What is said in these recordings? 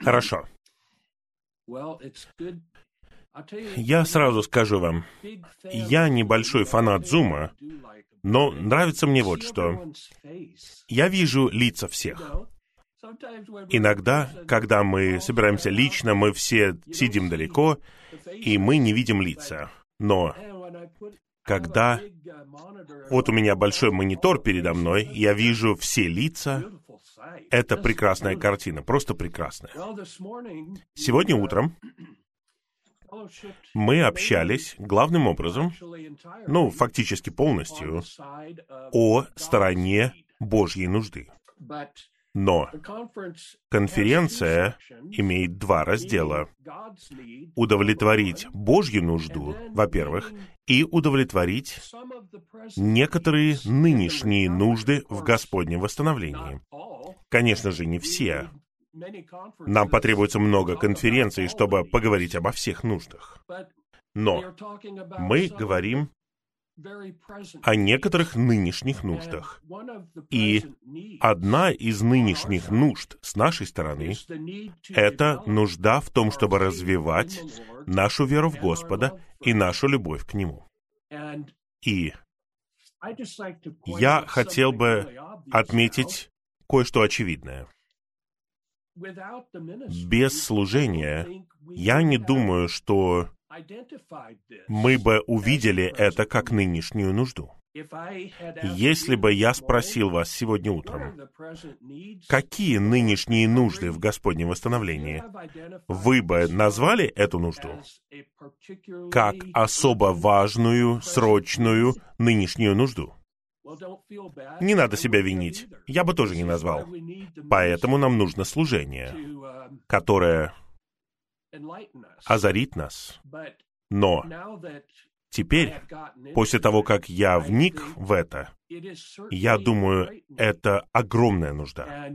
Хорошо. Я сразу скажу вам, я небольшой фанат Зума, но нравится мне вот что. Я вижу лица всех. Иногда, когда мы собираемся лично, мы все сидим далеко, и мы не видим лица. Но когда вот у меня большой монитор передо мной, я вижу все лица, это прекрасная картина, просто прекрасная. Сегодня утром мы общались главным образом, ну, фактически полностью, о стороне Божьей нужды. Но конференция имеет два раздела. Удовлетворить Божью нужду, во-первых, и удовлетворить некоторые нынешние нужды в Господнем восстановлении. Конечно же, не все. Нам потребуется много конференций, чтобы поговорить обо всех нуждах. Но мы говорим о некоторых нынешних нуждах. И одна из нынешних нужд с нашей стороны — это нужда в том, чтобы развивать нашу веру в Господа и нашу любовь к Нему. И я хотел бы отметить кое-что очевидное. Без служения я не думаю, что мы бы увидели это как нынешнюю нужду. Если бы я спросил вас сегодня утром, какие нынешние нужды в Господнем восстановлении, вы бы назвали эту нужду как особо важную, срочную нынешнюю нужду? Не надо себя винить. Я бы тоже не назвал. Поэтому нам нужно служение, которое озарит нас. Но теперь, после того, как я вник в это, я думаю, это огромная нужда.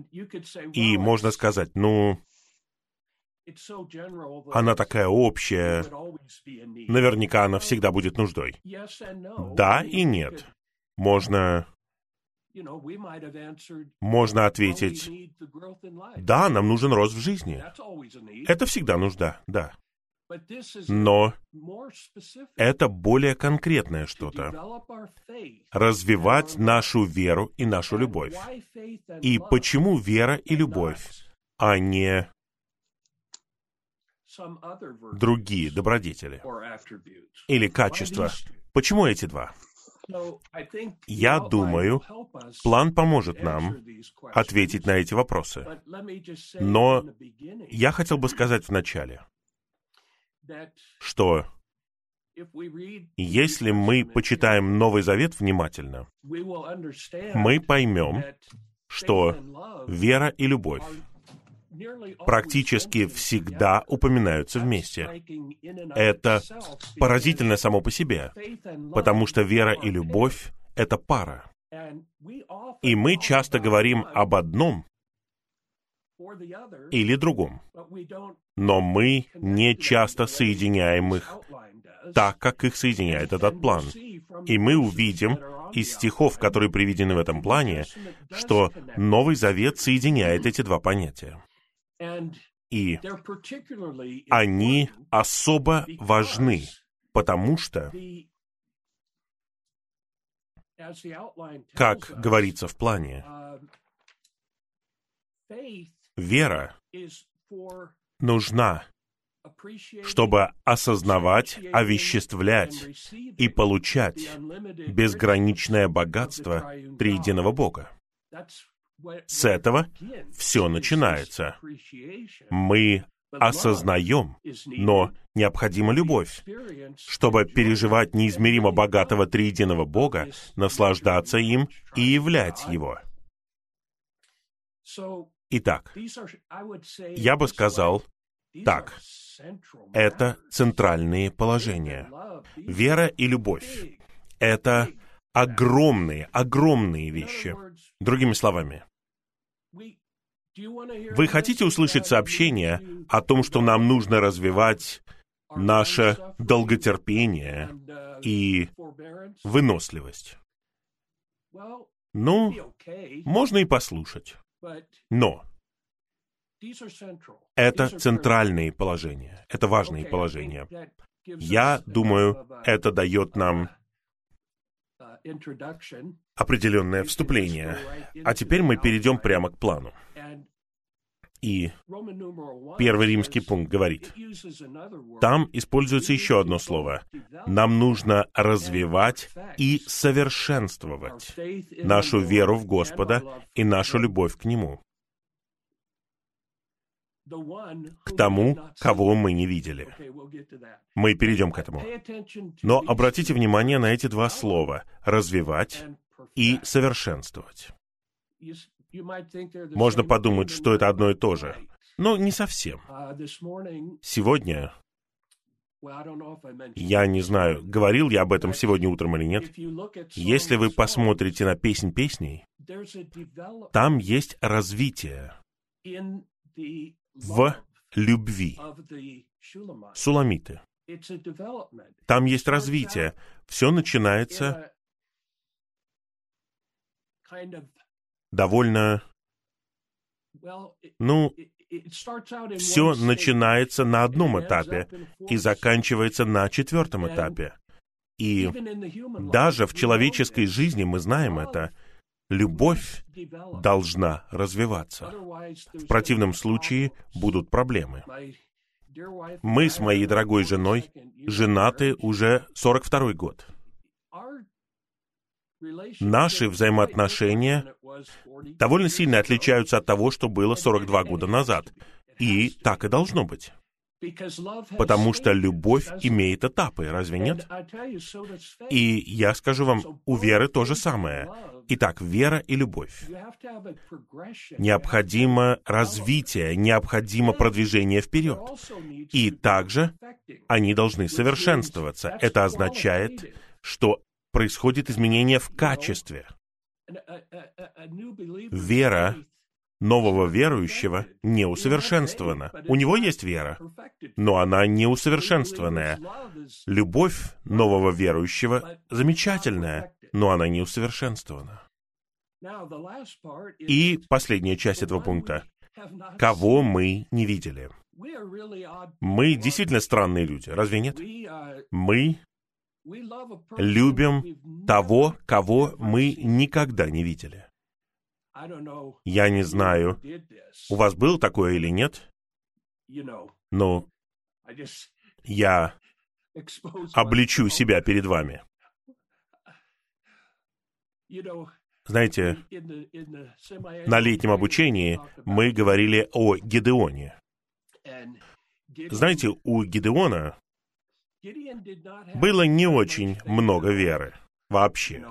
И можно сказать, ну, она такая общая, наверняка она всегда будет нуждой. Да и нет. Можно можно ответить, да, нам нужен рост в жизни. Это всегда нужда, да. Но это более конкретное что-то. Развивать нашу веру и нашу любовь. И почему вера и любовь, а не другие добродетели или качества? Почему эти два? Я думаю, план поможет нам ответить на эти вопросы. Но я хотел бы сказать вначале, что если мы почитаем Новый Завет внимательно, мы поймем, что вера и любовь практически всегда упоминаются вместе. Это поразительно само по себе, потому что вера и любовь — это пара. И мы часто говорим об одном или другом, но мы не часто соединяем их так, как их соединяет этот план. И мы увидим из стихов, которые приведены в этом плане, что Новый Завет соединяет эти два понятия. И они особо важны, потому что, как говорится в плане, вера нужна, чтобы осознавать, овеществлять и получать безграничное богатство триединого Бога. С этого все начинается. Мы осознаем, но необходима любовь, чтобы переживать неизмеримо богатого триединого Бога, наслаждаться им и являть Его. Итак, я бы сказал так, это центральные положения. Вера и любовь — это огромные, огромные вещи. Другими словами, вы хотите услышать сообщение о том, что нам нужно развивать наше долготерпение и выносливость? Ну, можно и послушать. Но Это центральные положения, это важные положения. Я думаю, это дает нам определенное вступление. А теперь мы перейдем прямо к плану. И первый римский пункт говорит, там используется еще одно слово. Нам нужно развивать и совершенствовать нашу веру в Господа и нашу любовь к Нему к тому, кого мы не видели. Мы перейдем к этому. Но обратите внимание на эти два слова — развивать и совершенствовать. Можно подумать, что это одно и то же. Но не совсем. Сегодня, я не знаю, говорил я об этом сегодня утром или нет, если вы посмотрите на «Песнь песней», там есть развитие в любви. Суламиты. Там есть развитие. Все начинается довольно... Ну, все начинается на одном этапе и заканчивается на четвертом этапе. И даже в человеческой жизни мы знаем это — любовь должна развиваться. В противном случае будут проблемы. Мы с моей дорогой женой женаты уже 42 год. Наши взаимоотношения довольно сильно отличаются от того, что было 42 года назад. И так и должно быть. Потому что любовь имеет этапы, разве нет? И я скажу вам, у веры то же самое. Итак, вера и любовь. Необходимо развитие, необходимо продвижение вперед. И также они должны совершенствоваться. Это означает, что происходит изменение в качестве. Вера нового верующего не усовершенствована. У него есть вера, но она не усовершенствованная. Любовь нового верующего замечательная, но она не усовершенствована. И последняя часть этого пункта. Кого мы не видели? Мы действительно странные люди, разве нет? Мы любим того, кого мы никогда не видели. Я не знаю, у вас было такое или нет, но я обличу себя перед вами. Знаете, на летнем обучении мы говорили о Гедеоне. Знаете, у Гедеона было не очень много веры вообще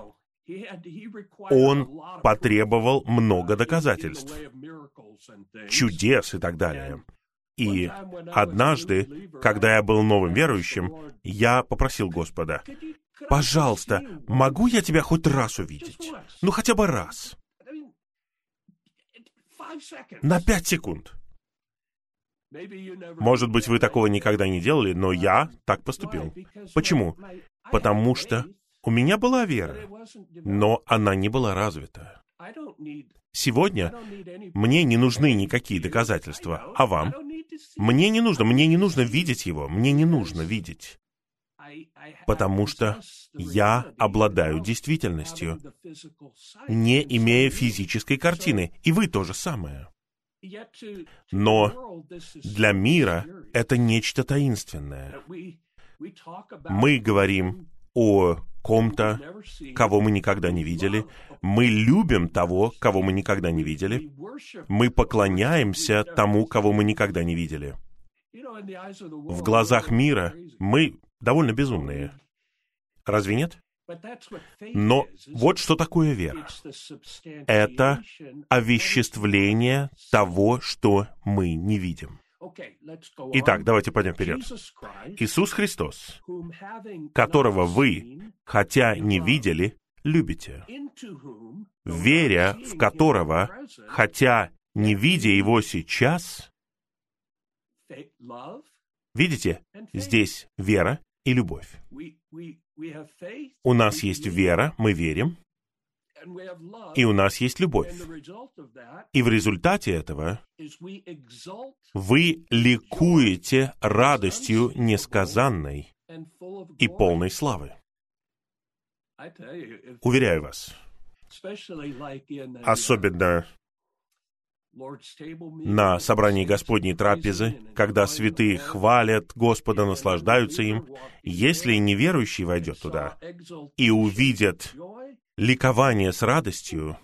он потребовал много доказательств, чудес и так далее. И однажды, когда я был новым верующим, я попросил Господа, «Пожалуйста, могу я тебя хоть раз увидеть? Ну, хотя бы раз. На пять секунд». Может быть, вы такого никогда не делали, но я так поступил. Почему? Потому что у меня была вера, но она не была развита. Сегодня мне не нужны никакие доказательства, а вам? Мне не нужно, мне не нужно видеть его, мне не нужно видеть. Потому что я обладаю действительностью, не имея физической картины, и вы то же самое. Но для мира это нечто таинственное. Мы говорим о ком-то, кого мы никогда не видели. Мы любим того, кого мы никогда не видели. Мы поклоняемся тому, кого мы никогда не видели. В глазах мира мы довольно безумные. Разве нет? Но вот что такое вера. Это овеществление того, что мы не видим. Итак, давайте пойдем вперед. Иисус Христос, которого вы, хотя не видели, любите, веря в которого, хотя не видя его сейчас, видите, здесь вера и любовь. У нас есть вера, мы верим, и у нас есть любовь. И в результате этого вы ликуете радостью несказанной и полной славы. Уверяю вас, особенно на собрании Господней трапезы, когда святые хвалят Господа, наслаждаются им, если неверующий войдет туда и увидит ликование с радостью,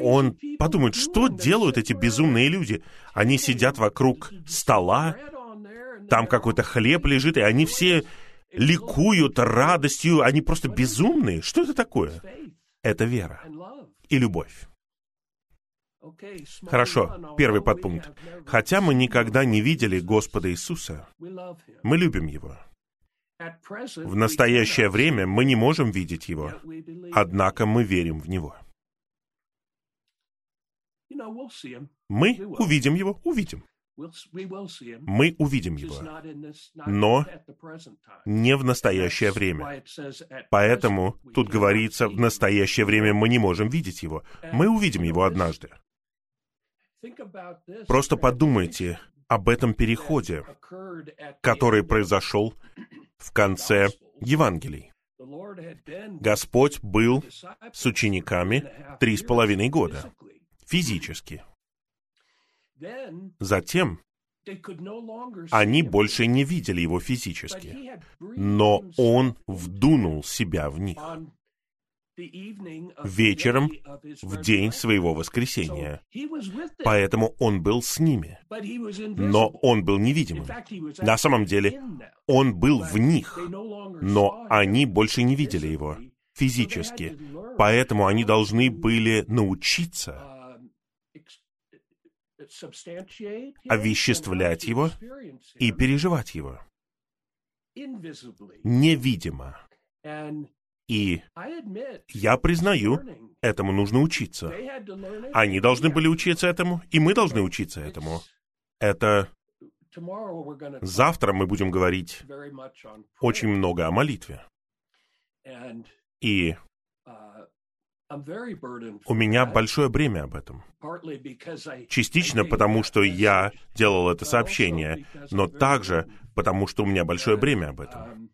он подумает, что делают эти безумные люди? Они сидят вокруг стола, там какой-то хлеб лежит, и они все ликуют радостью, они просто безумные. Что это такое? Это вера и любовь. Хорошо, первый подпункт. Хотя мы никогда не видели Господа Иисуса, мы любим Его. В настоящее время мы не можем видеть Его, однако мы верим в Него. Мы увидим Его, увидим. Мы увидим Его, но не в настоящее время. Поэтому тут говорится, в настоящее время мы не можем видеть Его. Мы увидим Его однажды. Просто подумайте об этом переходе, который произошел в конце Евангелий. Господь был с учениками три с половиной года, физически. Затем они больше не видели его физически, но он вдунул себя в них вечером в день своего воскресения. Поэтому он был с ними. Но он был невидимым. На самом деле, он был в них, но они больше не видели его физически. Поэтому они должны были научиться овеществлять его и переживать его невидимо. И я признаю, этому нужно учиться. Они должны были учиться этому, и мы должны учиться этому. Это завтра мы будем говорить очень много о молитве. И у меня большое бремя об этом. Частично потому, что я делал это сообщение, но также потому, что у меня большое бремя об этом.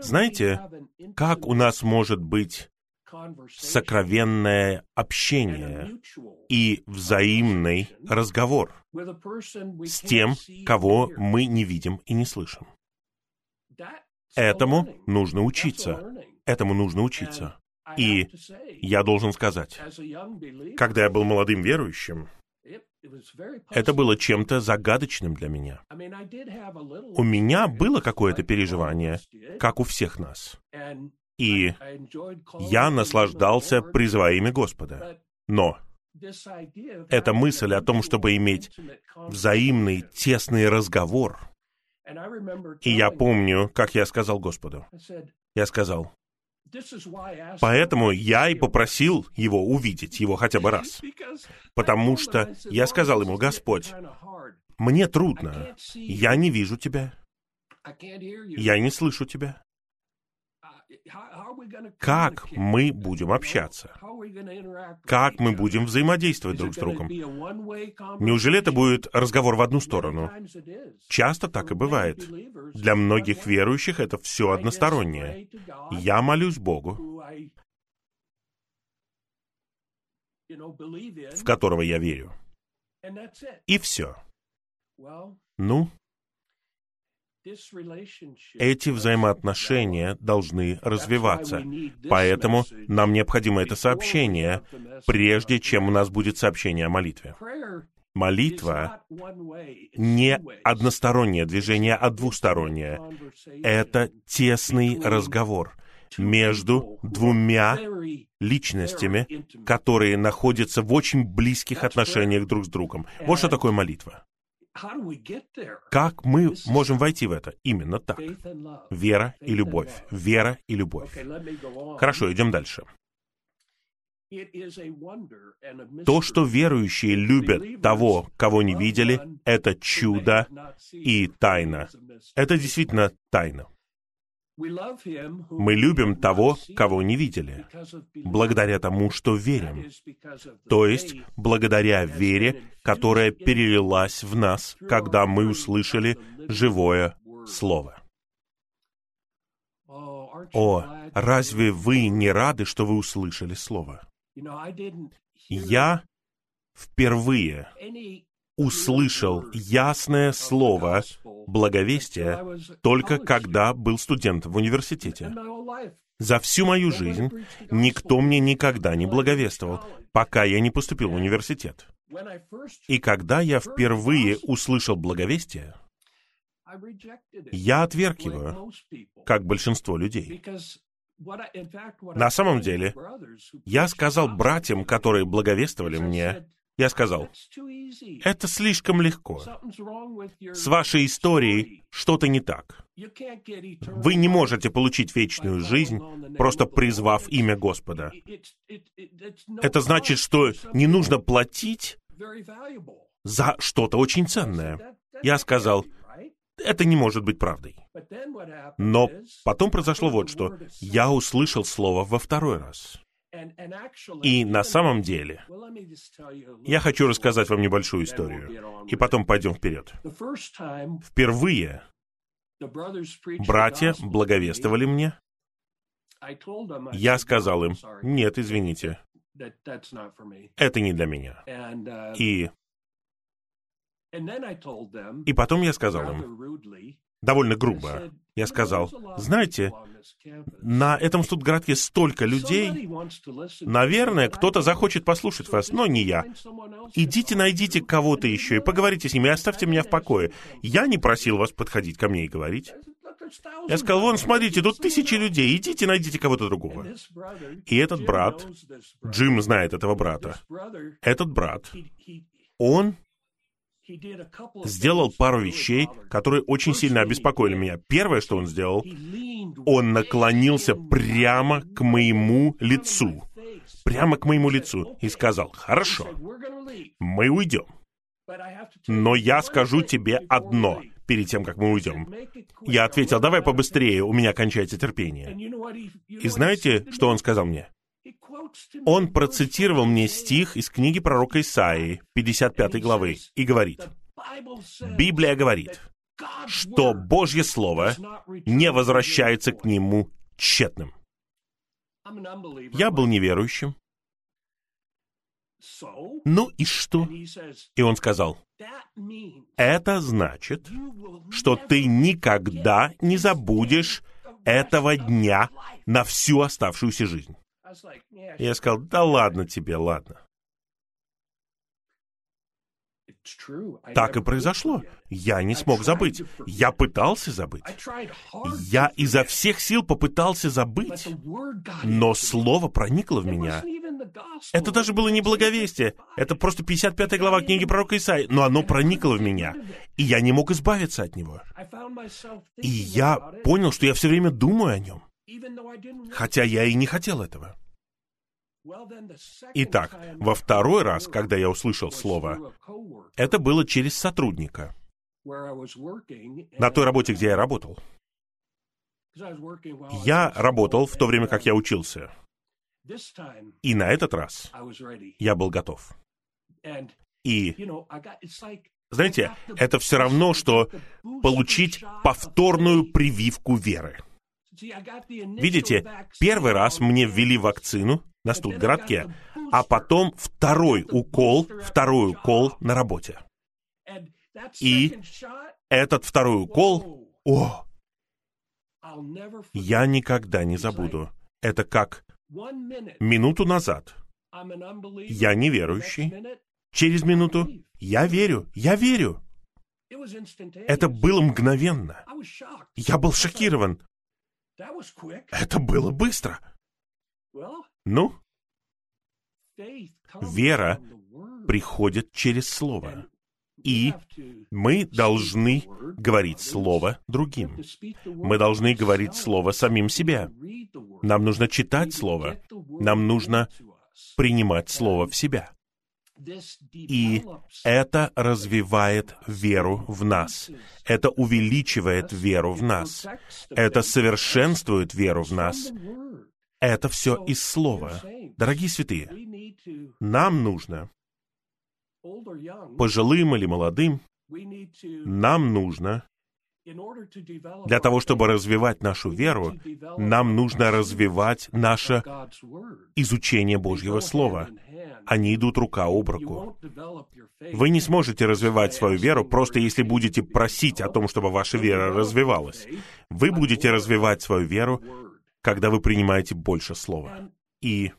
Знаете, как у нас может быть сокровенное общение и взаимный разговор с тем, кого мы не видим и не слышим. Этому нужно учиться. Этому нужно учиться. И я должен сказать, когда я был молодым верующим, это было чем-то загадочным для меня. У меня было какое-то переживание, как у всех нас. И я наслаждался, призывая имя Господа. Но эта мысль о том, чтобы иметь взаимный, тесный разговор, и я помню, как я сказал Господу, я сказал, Поэтому я и попросил его увидеть его хотя бы раз. Потому что я сказал ему, Господь, мне трудно, я не вижу тебя, я не слышу тебя. Как мы будем общаться? Как мы будем взаимодействовать друг с другом? Неужели это будет разговор в одну сторону? Часто так и бывает. Для многих верующих это все одностороннее. Я молюсь Богу, в которого я верю. И все. Ну, эти взаимоотношения должны развиваться. Поэтому нам необходимо это сообщение, прежде чем у нас будет сообщение о молитве. Молитва не одностороннее движение, а двустороннее. Это тесный разговор между двумя личностями, которые находятся в очень близких отношениях друг с другом. Вот что такое молитва. Как мы можем войти в это? Именно так. Вера и любовь. Вера и любовь. Хорошо, идем дальше. То, что верующие любят того, кого не видели, это чудо и тайна. Это действительно тайна. Мы любим того, кого не видели, благодаря тому, что верим. То есть, благодаря вере, которая перелилась в нас, когда мы услышали живое Слово. О, разве вы не рады, что вы услышали Слово? Я впервые услышал ясное слово благовестия только когда был студентом в университете. За всю мою жизнь никто мне никогда не благовествовал, пока я не поступил в университет. И когда я впервые услышал благовестие, я отверг его, как большинство людей. На самом деле, я сказал братьям, которые благовествовали мне, я сказал, это слишком легко. С вашей историей что-то не так. Вы не можете получить вечную жизнь, просто призвав имя Господа. Это значит, что не нужно платить за что-то очень ценное. Я сказал, это не может быть правдой. Но потом произошло вот что. Я услышал слово во второй раз. И на самом деле, я хочу рассказать вам небольшую историю, и потом пойдем вперед. Впервые братья благовествовали мне. Я сказал им, нет, извините, это не для меня. И, и потом я сказал им, довольно грубо, я сказал, знаете, на этом студгородке столько людей, наверное, кто-то захочет послушать вас, но не я. Идите найдите кого-то еще и поговорите с ними, и оставьте меня в покое. Я не просил вас подходить ко мне и говорить. Я сказал, вон, смотрите, тут тысячи людей, идите найдите кого-то другого. И этот брат, Джим знает этого брата, этот брат, он сделал пару вещей, которые очень сильно обеспокоили меня. Первое, что он сделал, он наклонился прямо к моему лицу, прямо к моему лицу и сказал, хорошо, мы уйдем, но я скажу тебе одно перед тем, как мы уйдем. Я ответил, давай побыстрее, у меня кончается терпение. И знаете, что он сказал мне? Он процитировал мне стих из книги пророка Исаии, 55 главы, и говорит, Библия говорит, что Божье Слово не возвращается к нему тщетным. Я был неверующим. Ну и что? И он сказал, это значит, что ты никогда не забудешь этого дня на всю оставшуюся жизнь. Я сказал, да ладно тебе, ладно. Так и произошло. Я не смог забыть. Я пытался забыть. Я изо всех сил попытался забыть. Но слово проникло в меня. Это даже было не благовестие. Это просто 55 глава книги пророка Исаи. Но оно проникло в меня. И я не мог избавиться от него. И я понял, что я все время думаю о нем. Хотя я и не хотел этого. Итак, во второй раз, когда я услышал слово, это было через сотрудника на той работе, где я работал. Я работал в то время, как я учился. И на этот раз я был готов. И, знаете, это все равно, что получить повторную прививку веры. Видите, первый раз мне ввели вакцину на студгородке, а потом второй укол, второй укол на работе. И этот второй укол, о, я никогда не забуду. Это как минуту назад я неверующий, через минуту я верю, я верю. Это было мгновенно. Я был шокирован. Это было быстро. Ну, вера приходит через Слово. И мы должны говорить Слово другим. Мы должны говорить Слово самим себе. Нам нужно читать Слово. Нам нужно принимать Слово в себя. И это развивает веру в нас. Это увеличивает веру в нас. Это совершенствует веру в нас. Это все из Слова. Дорогие святые, нам нужно, пожилым или молодым, нам нужно для того, чтобы развивать нашу веру, нам нужно развивать наше изучение Божьего Слова. Они идут рука об руку. Вы не сможете развивать свою веру, просто если будете просить о том, чтобы ваша вера развивалась. Вы будете развивать свою веру, когда вы принимаете больше Слова. И,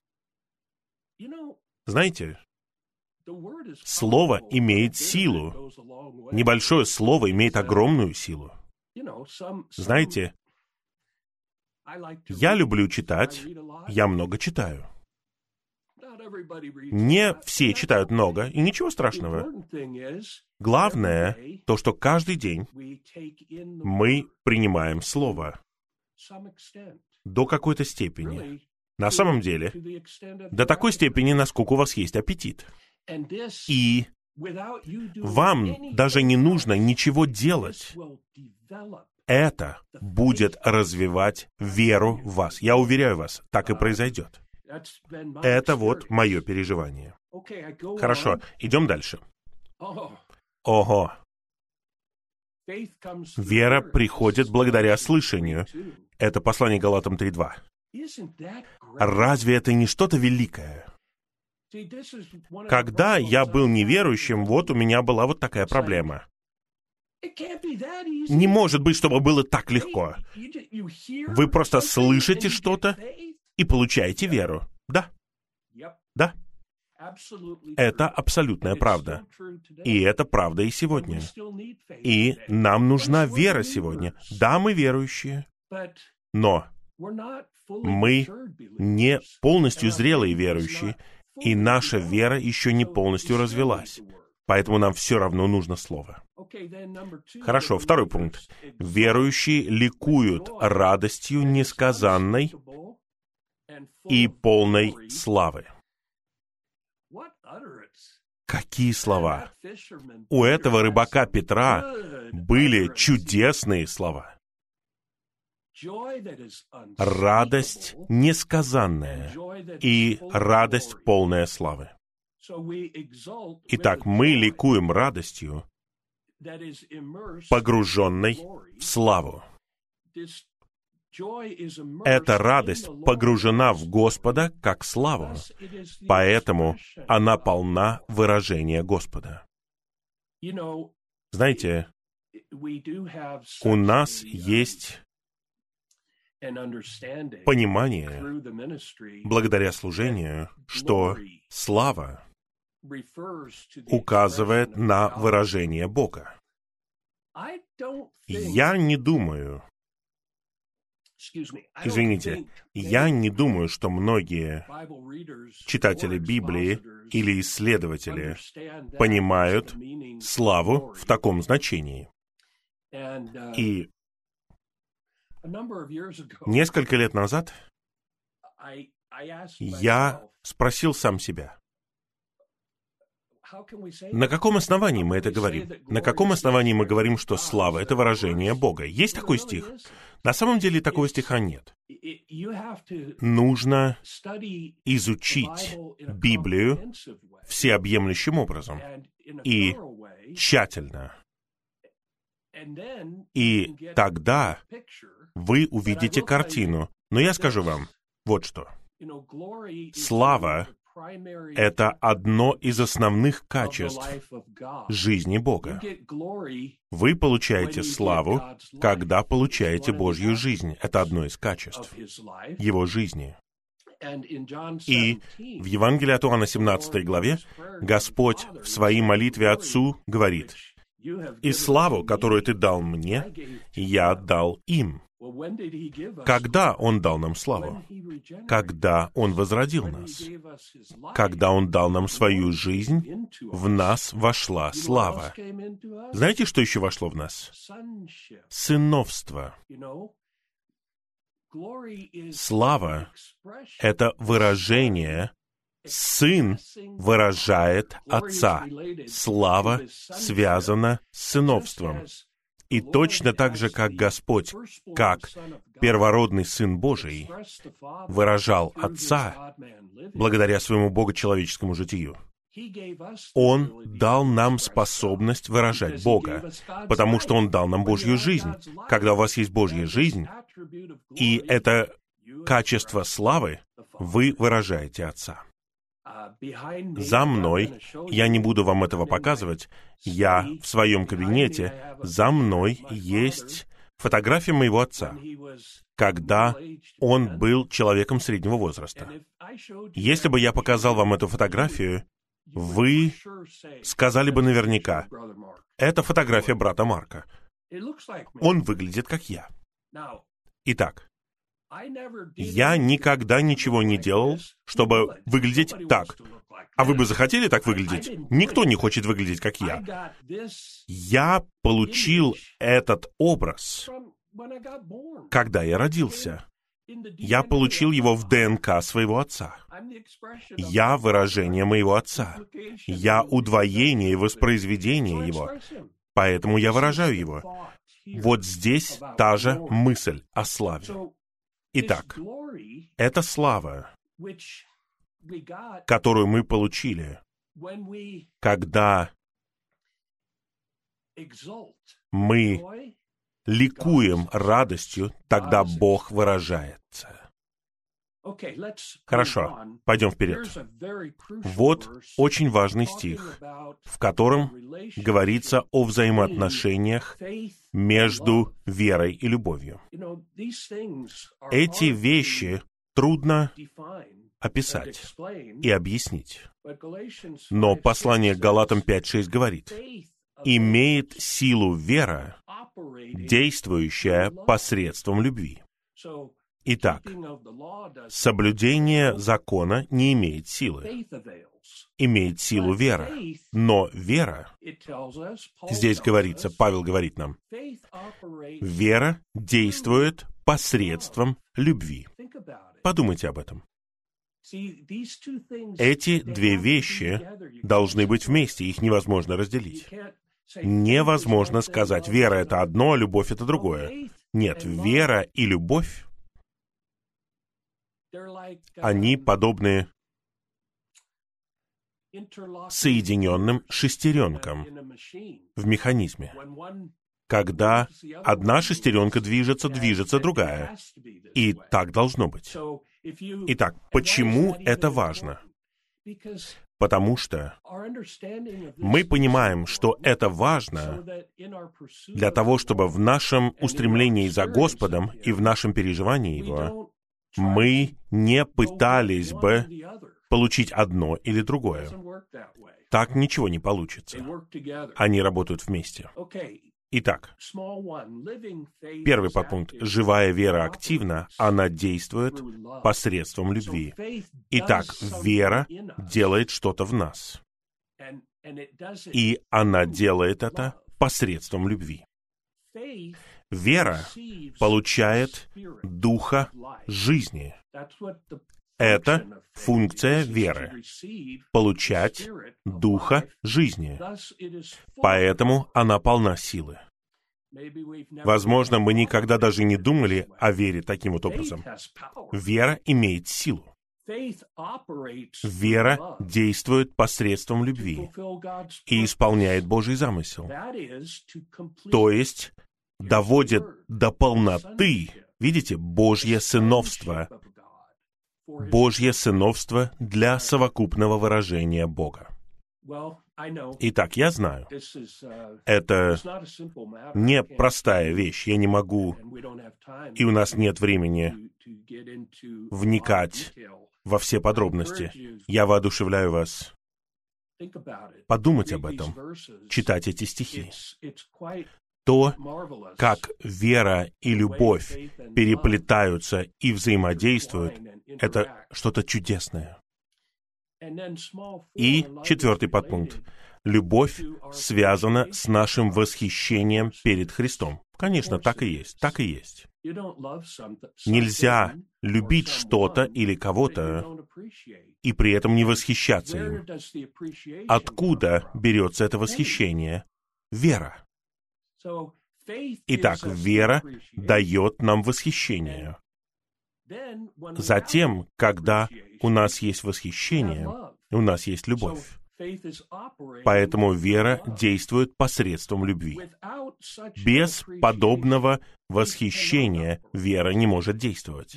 знаете, Слово имеет силу. Небольшое слово имеет огромную силу. Знаете, я люблю читать, я много читаю. Не все читают много, и ничего страшного. Главное то, что каждый день мы принимаем Слово до какой-то степени. На самом деле, до такой степени, насколько у вас есть аппетит. И вам даже не нужно ничего делать. Это будет развивать веру в вас. Я уверяю вас, так и произойдет. Это вот мое переживание. Хорошо, идем дальше. Ого. Вера приходит благодаря слышанию. Это послание Галатам 3.2. Разве это не что-то великое? Когда я был неверующим, вот у меня была вот такая проблема. Не может быть, чтобы было так легко. Вы просто слышите что-то и получаете веру. Да. Да. Это абсолютная правда. И это правда и сегодня. И нам нужна вера сегодня. Да, мы верующие. Но мы не полностью зрелые верующие, и наша вера еще не полностью развелась. Поэтому нам все равно нужно слово. Хорошо, второй пункт. Верующие ликуют радостью несказанной и полной славы. Какие слова! У этого рыбака Петра были чудесные слова радость несказанная и радость полная славы. Итак, мы ликуем радостью, погруженной в славу. Эта радость погружена в Господа как славу, поэтому она полна выражения Господа. Знаете, у нас есть понимание, благодаря служению, что слава указывает на выражение Бога. Я не думаю, извините, я не думаю, что многие читатели Библии или исследователи понимают славу в таком значении. И Несколько лет назад я спросил сам себя, на каком основании мы это говорим? На каком основании мы говорим, что слава — это выражение Бога? Есть такой стих? На самом деле такого стиха нет. Нужно изучить Библию всеобъемлющим образом и тщательно. И тогда вы увидите картину. Но я скажу вам вот что. Слава — это одно из основных качеств жизни Бога. Вы получаете славу, когда получаете Божью жизнь. Это одно из качеств Его жизни. И в Евангелии от Иоанна 17 главе Господь в своей молитве Отцу говорит, «И славу, которую Ты дал мне, я отдал им». Когда Он дал нам славу? Когда Он возродил нас? Когда Он дал нам свою жизнь, в нас вошла слава. Знаете, что еще вошло в нас? Сыновство. Слава — это выражение Сын выражает Отца. Слава связана с сыновством. И точно так же, как Господь, как первородный Сын Божий, выражал Отца благодаря своему богочеловеческому житию, он дал нам способность выражать Бога, потому что Он дал нам Божью жизнь. Когда у вас есть Божья жизнь, и это качество славы, вы выражаете Отца. За мной, я не буду вам этого показывать, я в своем кабинете, за мной есть фотография моего отца, когда он был человеком среднего возраста. Если бы я показал вам эту фотографию, вы сказали бы наверняка, это фотография брата Марка. Он выглядит как я. Итак, я никогда ничего не делал, чтобы выглядеть так. А вы бы захотели так выглядеть? Никто не хочет выглядеть, как я. Я получил этот образ, когда я родился. Я получил его в ДНК своего отца. Я выражение моего отца. Я удвоение и воспроизведение его. Поэтому я выражаю его. Вот здесь та же мысль о славе. Итак, эта слава, которую мы получили, когда мы ликуем радостью, тогда Бог выражается. Хорошо, пойдем вперед. Вот очень важный стих, в котором говорится о взаимоотношениях между верой и любовью. Эти вещи трудно описать и объяснить. Но послание Галатам 5.6 говорит, «Имеет силу вера, действующая посредством любви». Итак, соблюдение закона не имеет силы. Имеет силу вера. Но вера, здесь говорится, Павел говорит нам, вера действует посредством любви. Подумайте об этом. Эти две вещи должны быть вместе, их невозможно разделить. Невозможно сказать, вера — это одно, а любовь — это другое. Нет, вера и любовь они подобны соединенным шестеренкам в механизме. Когда одна шестеренка движется, движется другая. И так должно быть. Итак, почему это важно? Потому что мы понимаем, что это важно для того, чтобы в нашем устремлении за Господом и в нашем переживании Его мы не пытались бы получить одно или другое. Так ничего не получится. Они работают вместе. Итак, первый подпункт. Живая вера активна, она действует посредством любви. Итак, вера делает что-то в нас. И она делает это посредством любви. Вера получает духа жизни. Это функция веры — получать духа жизни. Поэтому она полна силы. Возможно, мы никогда даже не думали о вере таким вот образом. Вера имеет силу. Вера действует посредством любви и исполняет Божий замысел. То есть доводит до полноты, видите, Божье сыновство. Божье сыновство для совокупного выражения Бога. Итак, я знаю, это не простая вещь. Я не могу, и у нас нет времени вникать во все подробности. Я воодушевляю вас подумать об этом, читать эти стихи то, как вера и любовь переплетаются и взаимодействуют, это что-то чудесное. И четвертый подпункт. Любовь связана с нашим восхищением перед Христом. Конечно, так и есть, так и есть. Нельзя любить что-то или кого-то и при этом не восхищаться им. Откуда берется это восхищение? Вера. Итак, вера дает нам восхищение. Затем, когда у нас есть восхищение, у нас есть любовь. Поэтому вера действует посредством любви. Без подобного восхищения вера не может действовать.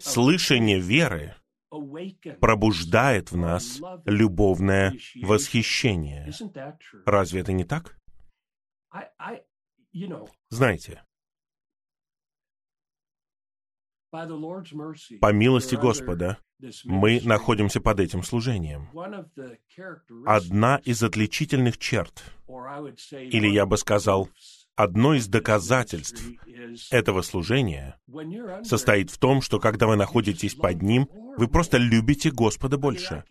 Слышание веры пробуждает в нас любовное восхищение. Разве это не так? Знаете, по милости Господа мы находимся под этим служением. Одна из отличительных черт, или я бы сказал, одно из доказательств этого служения состоит в том, что когда вы находитесь под ним, вы просто любите Господа больше.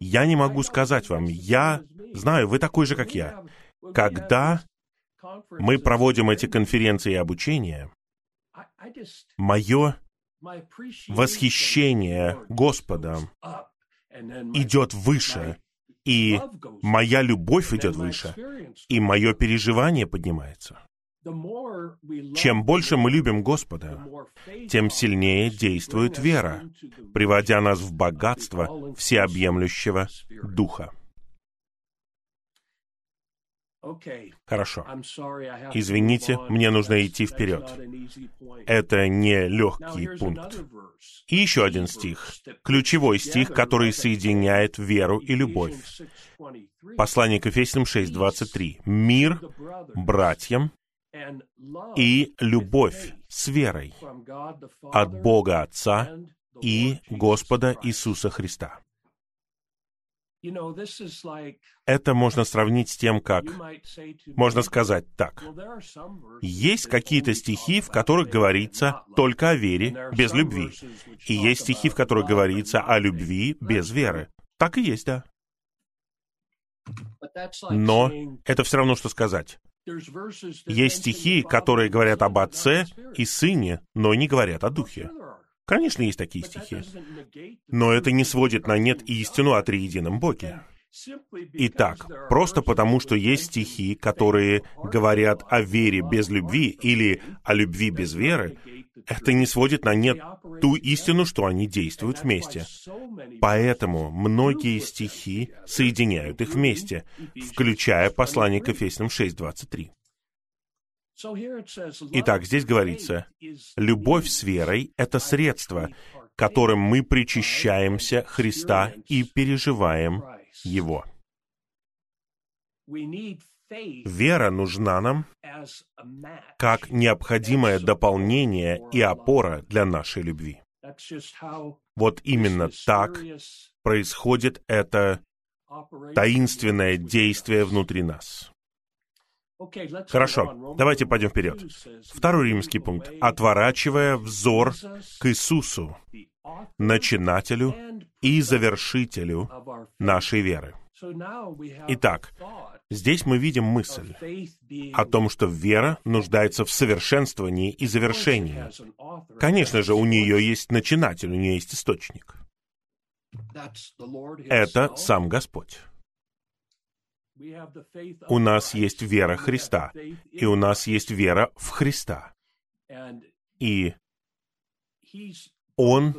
Я не могу сказать вам, я знаю, вы такой же, как я. Когда мы проводим эти конференции и обучения, мое восхищение Господом идет выше, и моя любовь идет выше, и мое переживание поднимается. Чем больше мы любим Господа, тем сильнее действует вера, приводя нас в богатство всеобъемлющего Духа. Хорошо. Извините, мне нужно идти вперед. Это не легкий пункт. И еще один стих. Ключевой стих, который соединяет веру и любовь. Послание к Ефесянам 6.23. «Мир братьям и любовь с верой от Бога Отца и Господа Иисуса Христа». Это можно сравнить с тем, как... Можно сказать так. Есть какие-то стихи, в которых говорится только о вере без любви. И есть стихи, в которых говорится о любви без веры. Так и есть, да. Но это все равно, что сказать. Есть стихи, которые говорят об Отце и Сыне, но не говорят о Духе. Конечно, есть такие стихи. Но это не сводит на нет истину о триедином Боге. Итак, просто потому, что есть стихи, которые говорят о вере без любви или о любви без веры, это не сводит на нет ту истину, что они действуют вместе. Поэтому многие стихи соединяют их вместе, включая послание к Ефесянам 6.23. Итак, здесь говорится, любовь с верой — это средство, которым мы причащаемся Христа и переживаем Его. Вера нужна нам как необходимое дополнение и опора для нашей любви. Вот именно так происходит это таинственное действие внутри нас. Хорошо, давайте пойдем вперед. Второй римский пункт. Отворачивая взор к Иисусу, начинателю и завершителю нашей веры. Итак, здесь мы видим мысль о том, что вера нуждается в совершенствовании и завершении. Конечно же, у нее есть начинатель, у нее есть источник. Это сам Господь. У нас есть вера Христа, и у нас есть вера в Христа. И он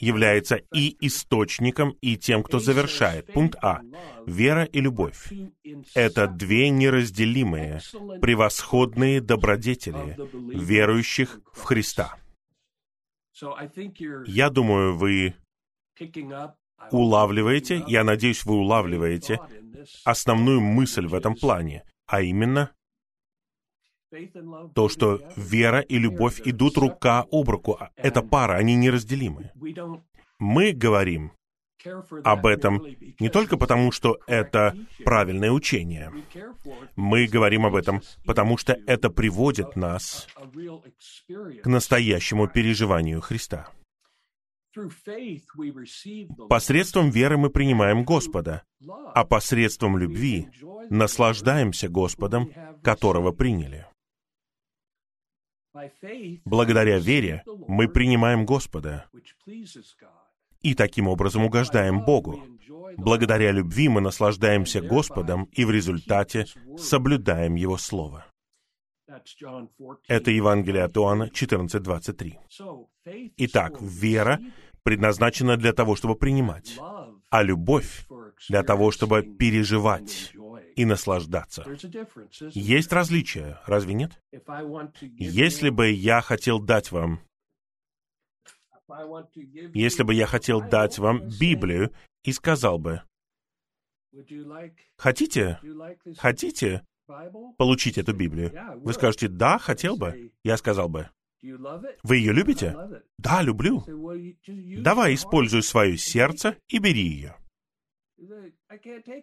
является и источником, и тем, кто завершает. Пункт А. Вера и любовь — это две неразделимые, превосходные добродетели верующих в Христа. Я думаю, вы улавливаете, я надеюсь, вы улавливаете основную мысль в этом плане, а именно то, что вера и любовь идут рука об руку. Это пара, они неразделимы. Мы говорим об этом не только потому, что это правильное учение. Мы говорим об этом, потому что это приводит нас к настоящему переживанию Христа. Посредством веры мы принимаем Господа, а посредством любви наслаждаемся Господом, которого приняли. Благодаря вере мы принимаем Господа и таким образом угождаем Богу. Благодаря любви мы наслаждаемся Господом и в результате соблюдаем Его Слово. Это Евангелие от Иоанна 14.23. Итак, вера предназначена для того, чтобы принимать, а любовь для того, чтобы переживать и наслаждаться. Есть различия, разве нет? Если бы я хотел дать вам если бы я хотел дать вам Библию и сказал бы, хотите, хотите получить эту Библию? Вы скажете, да, хотел бы. Я сказал бы, вы ее любите? Да, люблю. Давай используй свое сердце и бери ее.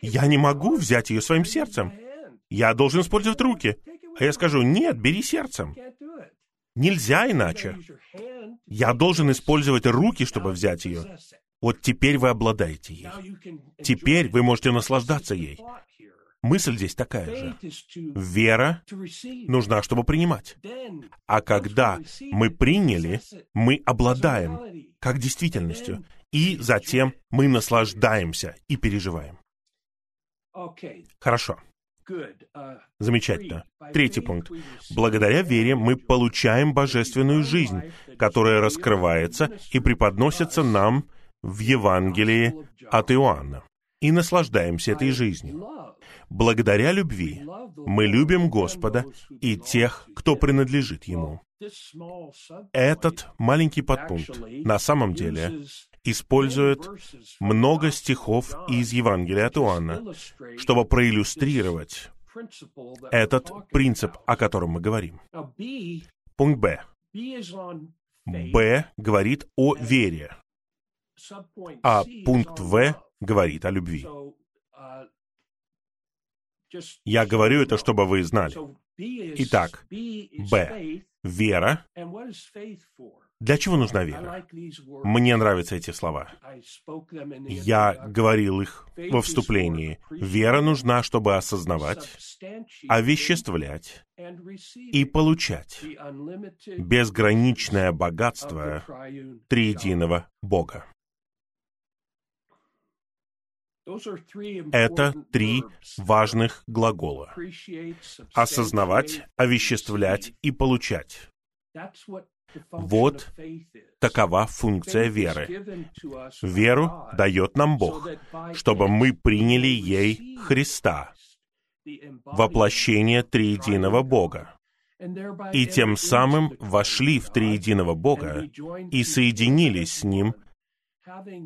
Я не могу взять ее своим сердцем. Я должен использовать руки. А я скажу, нет, бери сердцем. Нельзя иначе. Я должен использовать руки, чтобы взять ее. Вот теперь вы обладаете ей. Теперь вы можете наслаждаться ей. Мысль здесь такая же. Вера нужна, чтобы принимать. А когда мы приняли, мы обладаем как действительностью. И затем мы наслаждаемся и переживаем. Хорошо. Замечательно. Третий пункт. Благодаря вере мы получаем божественную жизнь, которая раскрывается и преподносится нам в Евангелии от Иоанна. И наслаждаемся этой жизнью. Благодаря любви мы любим Господа и тех, кто принадлежит Ему. Этот маленький подпункт на самом деле использует много стихов из Евангелия от Иоанна, чтобы проиллюстрировать этот принцип, о котором мы говорим. Пункт Б. Б говорит о вере, а пункт В говорит о любви. Я говорю это, чтобы вы знали. Итак, Б. Вера. Для чего нужна вера? Мне нравятся эти слова. Я говорил их во вступлении. Вера нужна, чтобы осознавать, овеществлять и получать безграничное богатство триединого Бога. Это три важных глагола. Осознавать, овеществлять и получать. Вот такова функция веры. Веру дает нам Бог, чтобы мы приняли ей Христа, воплощение триединого Бога, и тем самым вошли в триединого Бога и соединились с Ним,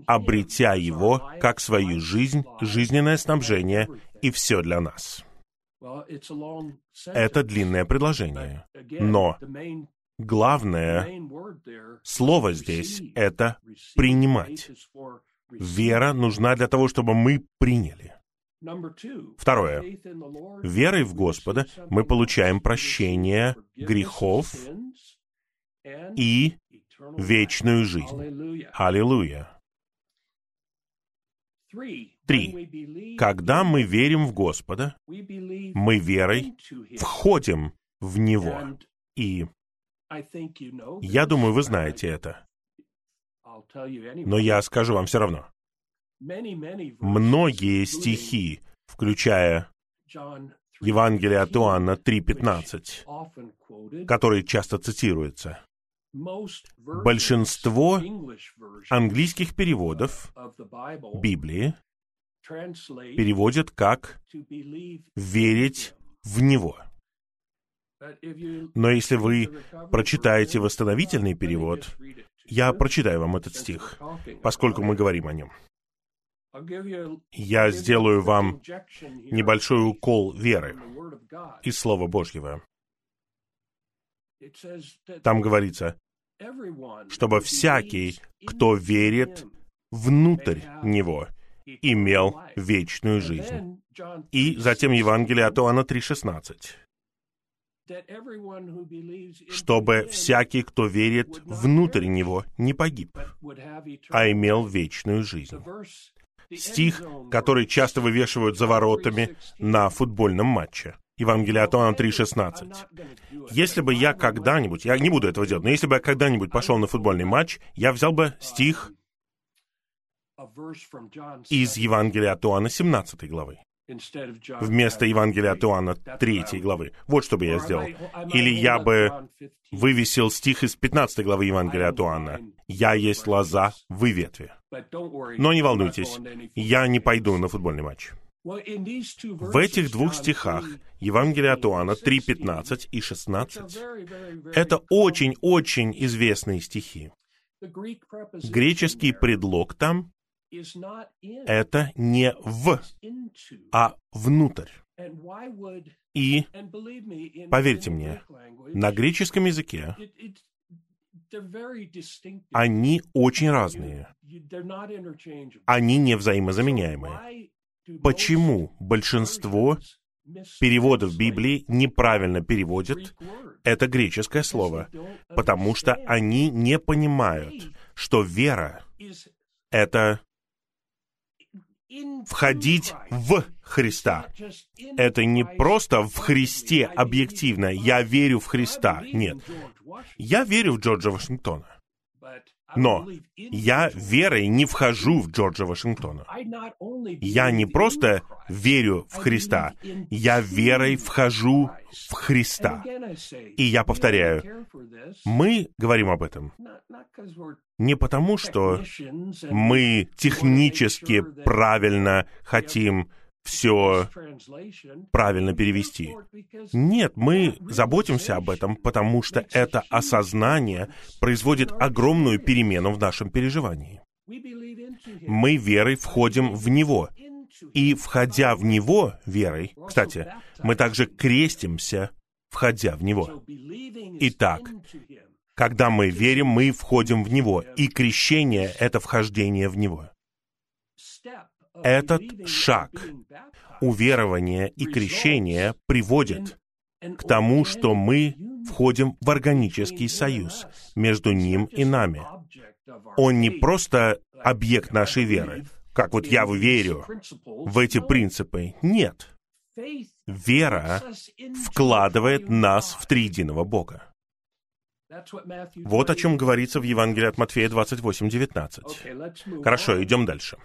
обретя Его как свою жизнь, жизненное снабжение и все для нас. Это длинное предложение, но Главное слово здесь — это «принимать». Вера нужна для того, чтобы мы приняли. Второе. Верой в Господа мы получаем прощение грехов и вечную жизнь. Аллилуйя. Три. Когда мы верим в Господа, мы верой входим в Него. И я думаю, вы знаете это. Но я скажу вам все равно. Многие стихи, включая Евангелие от Иоанна 3.15, которые часто цитируются, большинство английских переводов Библии переводят как «верить в Него». Но если вы прочитаете восстановительный перевод, я прочитаю вам этот стих, поскольку мы говорим о нем. Я сделаю вам небольшой укол веры из Слова Божьего. Там говорится, чтобы всякий, кто верит внутрь Него, имел вечную жизнь. И затем Евангелие от Иоанна 3,16 чтобы всякий, кто верит внутрь него, не погиб, а имел вечную жизнь. Стих, который часто вывешивают за воротами на футбольном матче. Евангелие от Иоанна 3,16. Если бы я когда-нибудь, я не буду этого делать, но если бы я когда-нибудь пошел на футбольный матч, я взял бы стих из Евангелия от Иоанна 17 главы вместо Евангелия от Иоанна 3 главы. Вот что бы я сделал. Или я бы вывесил стих из 15 главы Евангелия от Иоанна. «Я есть лоза, вы ветви». Но не волнуйтесь, я не пойду на футбольный матч. В этих двух стихах, Евангелие от Иоанна 3.15 и 16, это очень-очень известные стихи. Греческий предлог там — это не «в», а «внутрь». И, поверьте мне, на греческом языке они очень разные. Они не взаимозаменяемые. Почему большинство переводов Библии неправильно переводят это греческое слово? Потому что они не понимают, что вера — это входить в Христа. Это не просто в Христе объективно «я верю в Христа». Нет. Я верю в Джорджа Вашингтона. Но я верой не вхожу в Джорджа Вашингтона. Я не просто верю в Христа, я верой вхожу в Христа. И я повторяю, мы говорим об этом. Не потому, что мы технически правильно хотим все правильно перевести. Нет, мы заботимся об этом, потому что это осознание производит огромную перемену в нашем переживании. Мы верой входим в Него. И входя в Него верой, кстати, мы также крестимся, входя в Него. Итак, когда мы верим, мы входим в Него, и крещение — это вхождение в Него. Этот шаг уверования и крещения приводит к тому, что мы входим в органический союз между ним и нами. Он не просто объект нашей веры, как вот я верю в эти принципы. Нет. Вера вкладывает нас в триединого Бога. Вот о чем говорится в Евангелии от Матфея 28:19. Хорошо, идем дальше.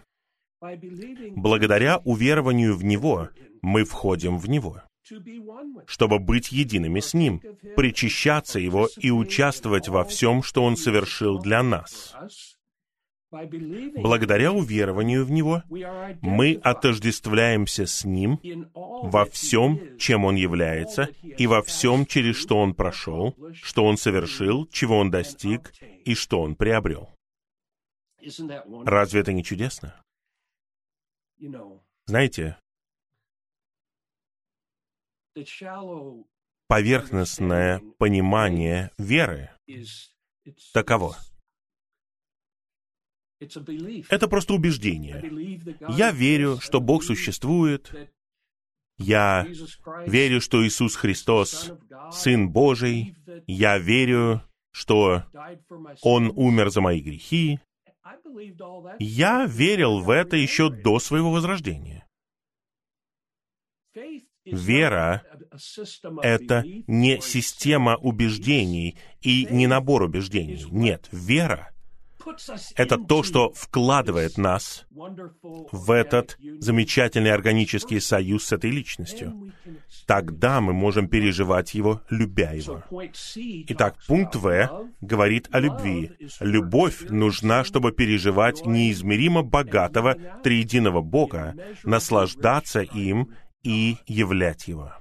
Благодаря уверованию в Него мы входим в Него, чтобы быть едиными с Ним, причащаться Его и участвовать во всем, что Он совершил для нас. Благодаря уверованию в Него мы отождествляемся с Ним во всем, чем Он является, и во всем, через что Он прошел, что Он совершил, чего Он достиг и что Он приобрел. Разве это не чудесно? Знаете, поверхностное понимание веры таково. Это просто убеждение. Я верю, что Бог существует. Я верю, что Иисус Христос — Сын Божий. Я верю, что Он умер за мои грехи. Я верил в это еще до своего возрождения. Вера — это не система убеждений и не набор убеждений. Нет, вера — это то, что вкладывает нас в этот замечательный органический союз с этой личностью. Тогда мы можем переживать его, любя его. Итак, пункт В говорит о любви. Любовь нужна, чтобы переживать неизмеримо богатого триединого Бога, наслаждаться им и являть его.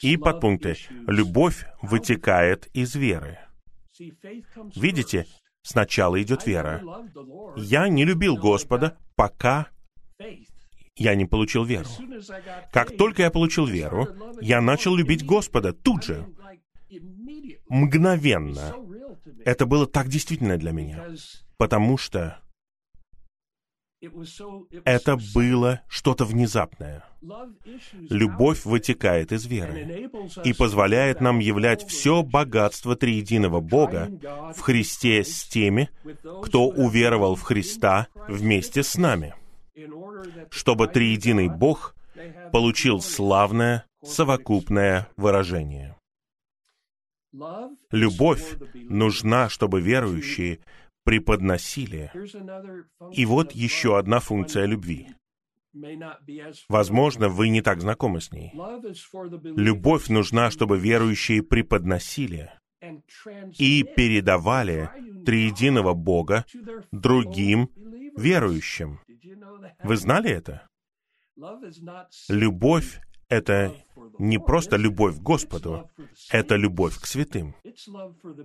И подпункты. Любовь вытекает из веры. Видите, сначала идет вера. Я не любил Господа, пока я не получил веру. Как только я получил веру, я начал любить Господа тут же, мгновенно. Это было так действительно для меня, потому что это было что-то внезапное. Любовь вытекает из веры и позволяет нам являть все богатство триединого Бога в Христе с теми, кто уверовал в Христа вместе с нами, чтобы триединый Бог получил славное совокупное выражение. Любовь нужна, чтобы верующие преподносили. И вот еще одна функция любви. Возможно, вы не так знакомы с ней. Любовь нужна, чтобы верующие преподносили и передавали триединого Бога другим верующим. Вы знали это? Любовь — это не просто любовь к Господу, это любовь к святым.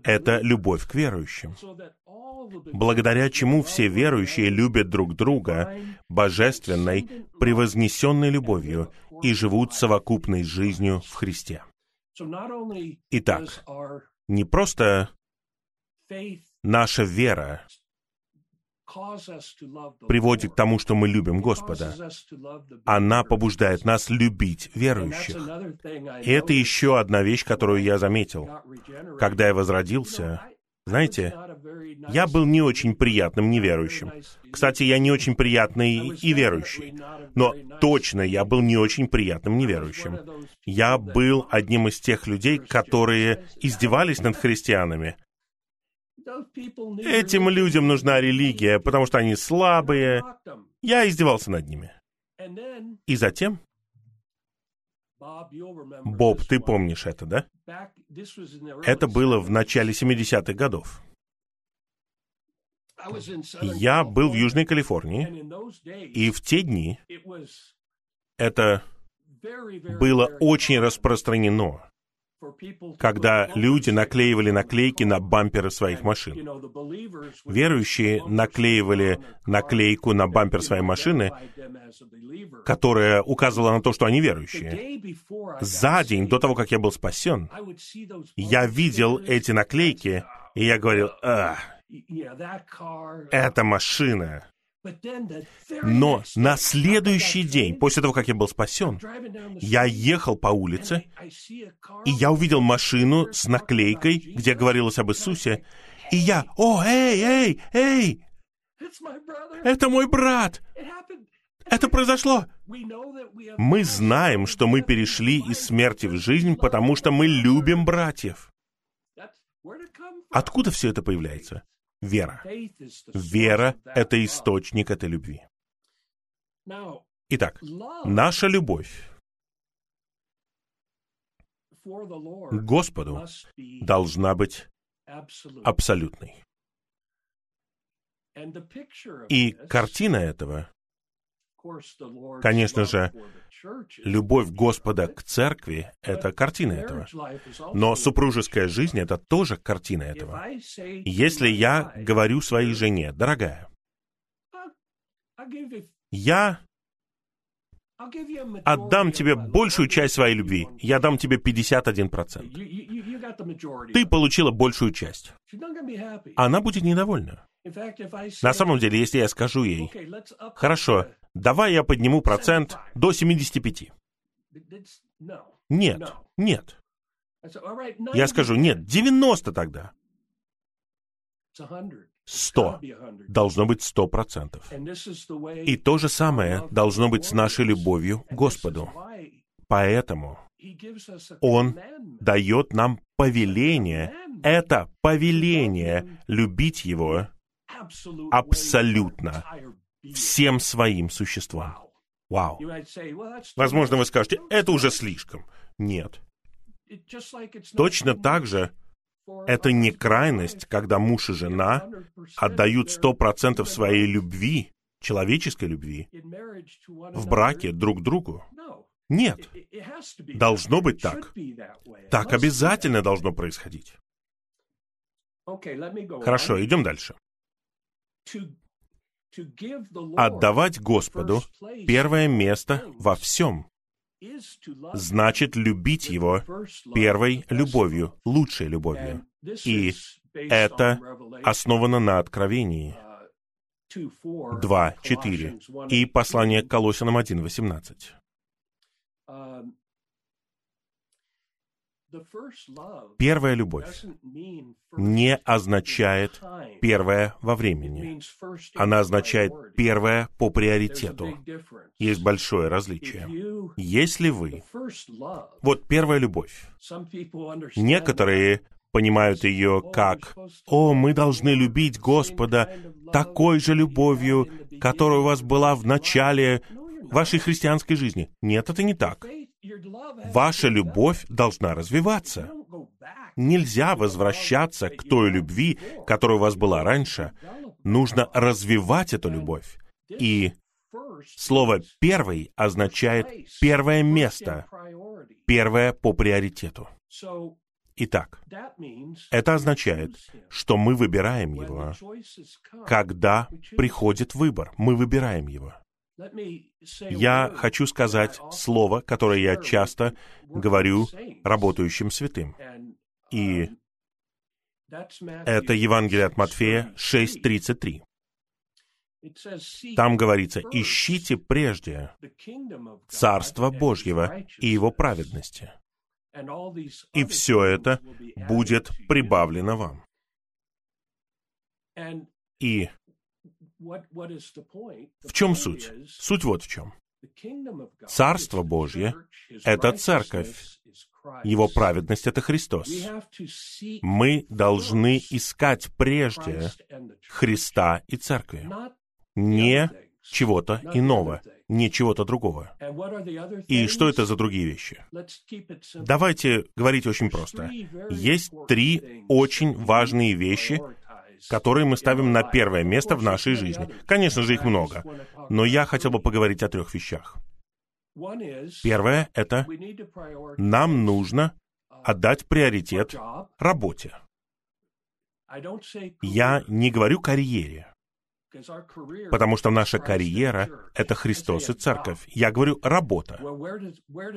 Это любовь к верующим. Благодаря чему все верующие любят друг друга божественной, превознесенной любовью и живут совокупной жизнью в Христе. Итак, не просто наша вера приводит к тому, что мы любим Господа. Она побуждает нас любить верующих. И это еще одна вещь, которую я заметил. Когда я возродился, знаете, я был не очень приятным неверующим. Кстати, я не очень приятный и верующий. Но точно я был не очень приятным неверующим. Я был одним из тех людей, которые издевались над христианами. Этим людям нужна религия, потому что они слабые. Я издевался над ними. И затем... Боб, ты помнишь это, да? Это было в начале 70-х годов. Я был в Южной Калифорнии, и в те дни это было очень распространено когда люди наклеивали наклейки на бамперы своих машин. Верующие наклеивали наклейку на бампер своей машины, которая указывала на то, что они верующие. За день до того, как я был спасен, я видел эти наклейки, и я говорил, «Ах, эта машина, но на следующий день, после того, как я был спасен, я ехал по улице, и я увидел машину с наклейкой, где говорилось об Иисусе, и я, о, эй, эй, эй, это мой брат, это произошло. Мы знаем, что мы перешли из смерти в жизнь, потому что мы любим братьев. Откуда все это появляется? Вера. Вера — это источник этой любви. Итак, наша любовь к Господу должна быть абсолютной. И картина этого Конечно же, любовь Господа к церкви — это картина этого. Но супружеская жизнь — это тоже картина этого. Если я говорю своей жене, дорогая, я отдам тебе большую часть своей любви. Я дам тебе 51%. Ты получила большую часть. Она будет недовольна. На самом деле, если я скажу ей, хорошо, давай я подниму процент до 75. Нет, нет. Я скажу, нет, 90 тогда. 100. Должно быть 100 процентов. И то же самое должно быть с нашей любовью к Господу. Поэтому Он дает нам повеление, это повеление любить Его абсолютно, всем своим существом. Вау. Возможно, вы скажете, это уже слишком. Нет. Точно так же это не крайность, когда муж и жена отдают сто процентов своей любви, человеческой любви, в браке друг другу. Нет. Должно быть так. Так обязательно должно происходить. Хорошо, идем дальше. Отдавать Господу первое место во всем. значит любить Его первой любовью, лучшей любовью. И это основано на Откровении. 2.4 и послание к Колосинам 1.18. Первая любовь не означает первая во времени. Она означает первая по приоритету. Есть большое различие. Если вы... Вот первая любовь. Некоторые понимают ее как «О, мы должны любить Господа такой же любовью, которая у вас была в начале вашей христианской жизни». Нет, это не так. Ваша любовь должна развиваться. Нельзя возвращаться к той любви, которая у вас была раньше. Нужно развивать эту любовь. И слово «первый» означает «первое место», «первое по приоритету». Итак, это означает, что мы выбираем его. Когда приходит выбор, мы выбираем его. Я хочу сказать слово, которое я часто говорю работающим святым. И это Евангелие от Матфея 6.33. Там говорится, ищите прежде Царство Божьего и Его праведности, и все это будет прибавлено вам. И в чем суть? Суть вот в чем. Царство Божье — это церковь. Его праведность — это Христос. Мы должны искать прежде Христа и церкви, не чего-то иного, не чего-то другого. И что это за другие вещи? Давайте говорить очень просто. Есть три очень важные вещи, которые мы ставим на первое место в нашей жизни. Конечно же, их много, но я хотел бы поговорить о трех вещах. Первое — это нам нужно отдать приоритет работе. Я не говорю карьере, потому что наша карьера — это Христос и Церковь. Я говорю работа.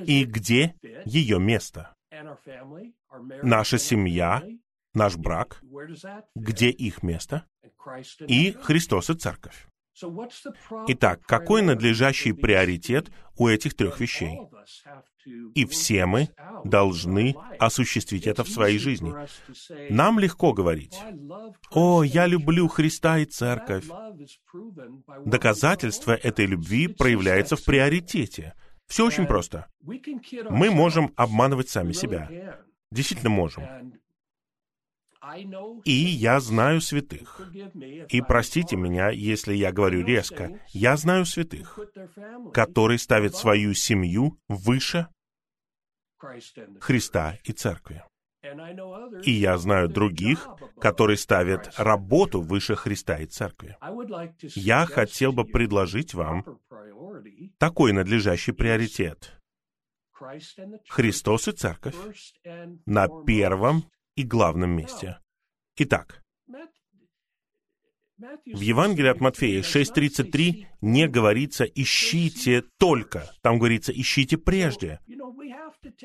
И где ее место? Наша семья, наш брак, где их место, и Христос и Церковь. Итак, какой надлежащий приоритет у этих трех вещей? И все мы должны осуществить это в своей жизни. Нам легко говорить, «О, я люблю Христа и Церковь». Доказательство этой любви проявляется в приоритете. Все очень просто. Мы можем обманывать сами себя. Действительно можем. И я знаю святых. И простите меня, если я говорю резко, я знаю святых, которые ставят свою семью выше Христа и Церкви. И я знаю других, которые ставят работу выше Христа и Церкви. Я хотел бы предложить вам такой надлежащий приоритет. Христос и Церковь на первом и главном месте. Итак, в Евангелии от Матфея 6.33 не говорится «ищите только», там говорится «ищите прежде».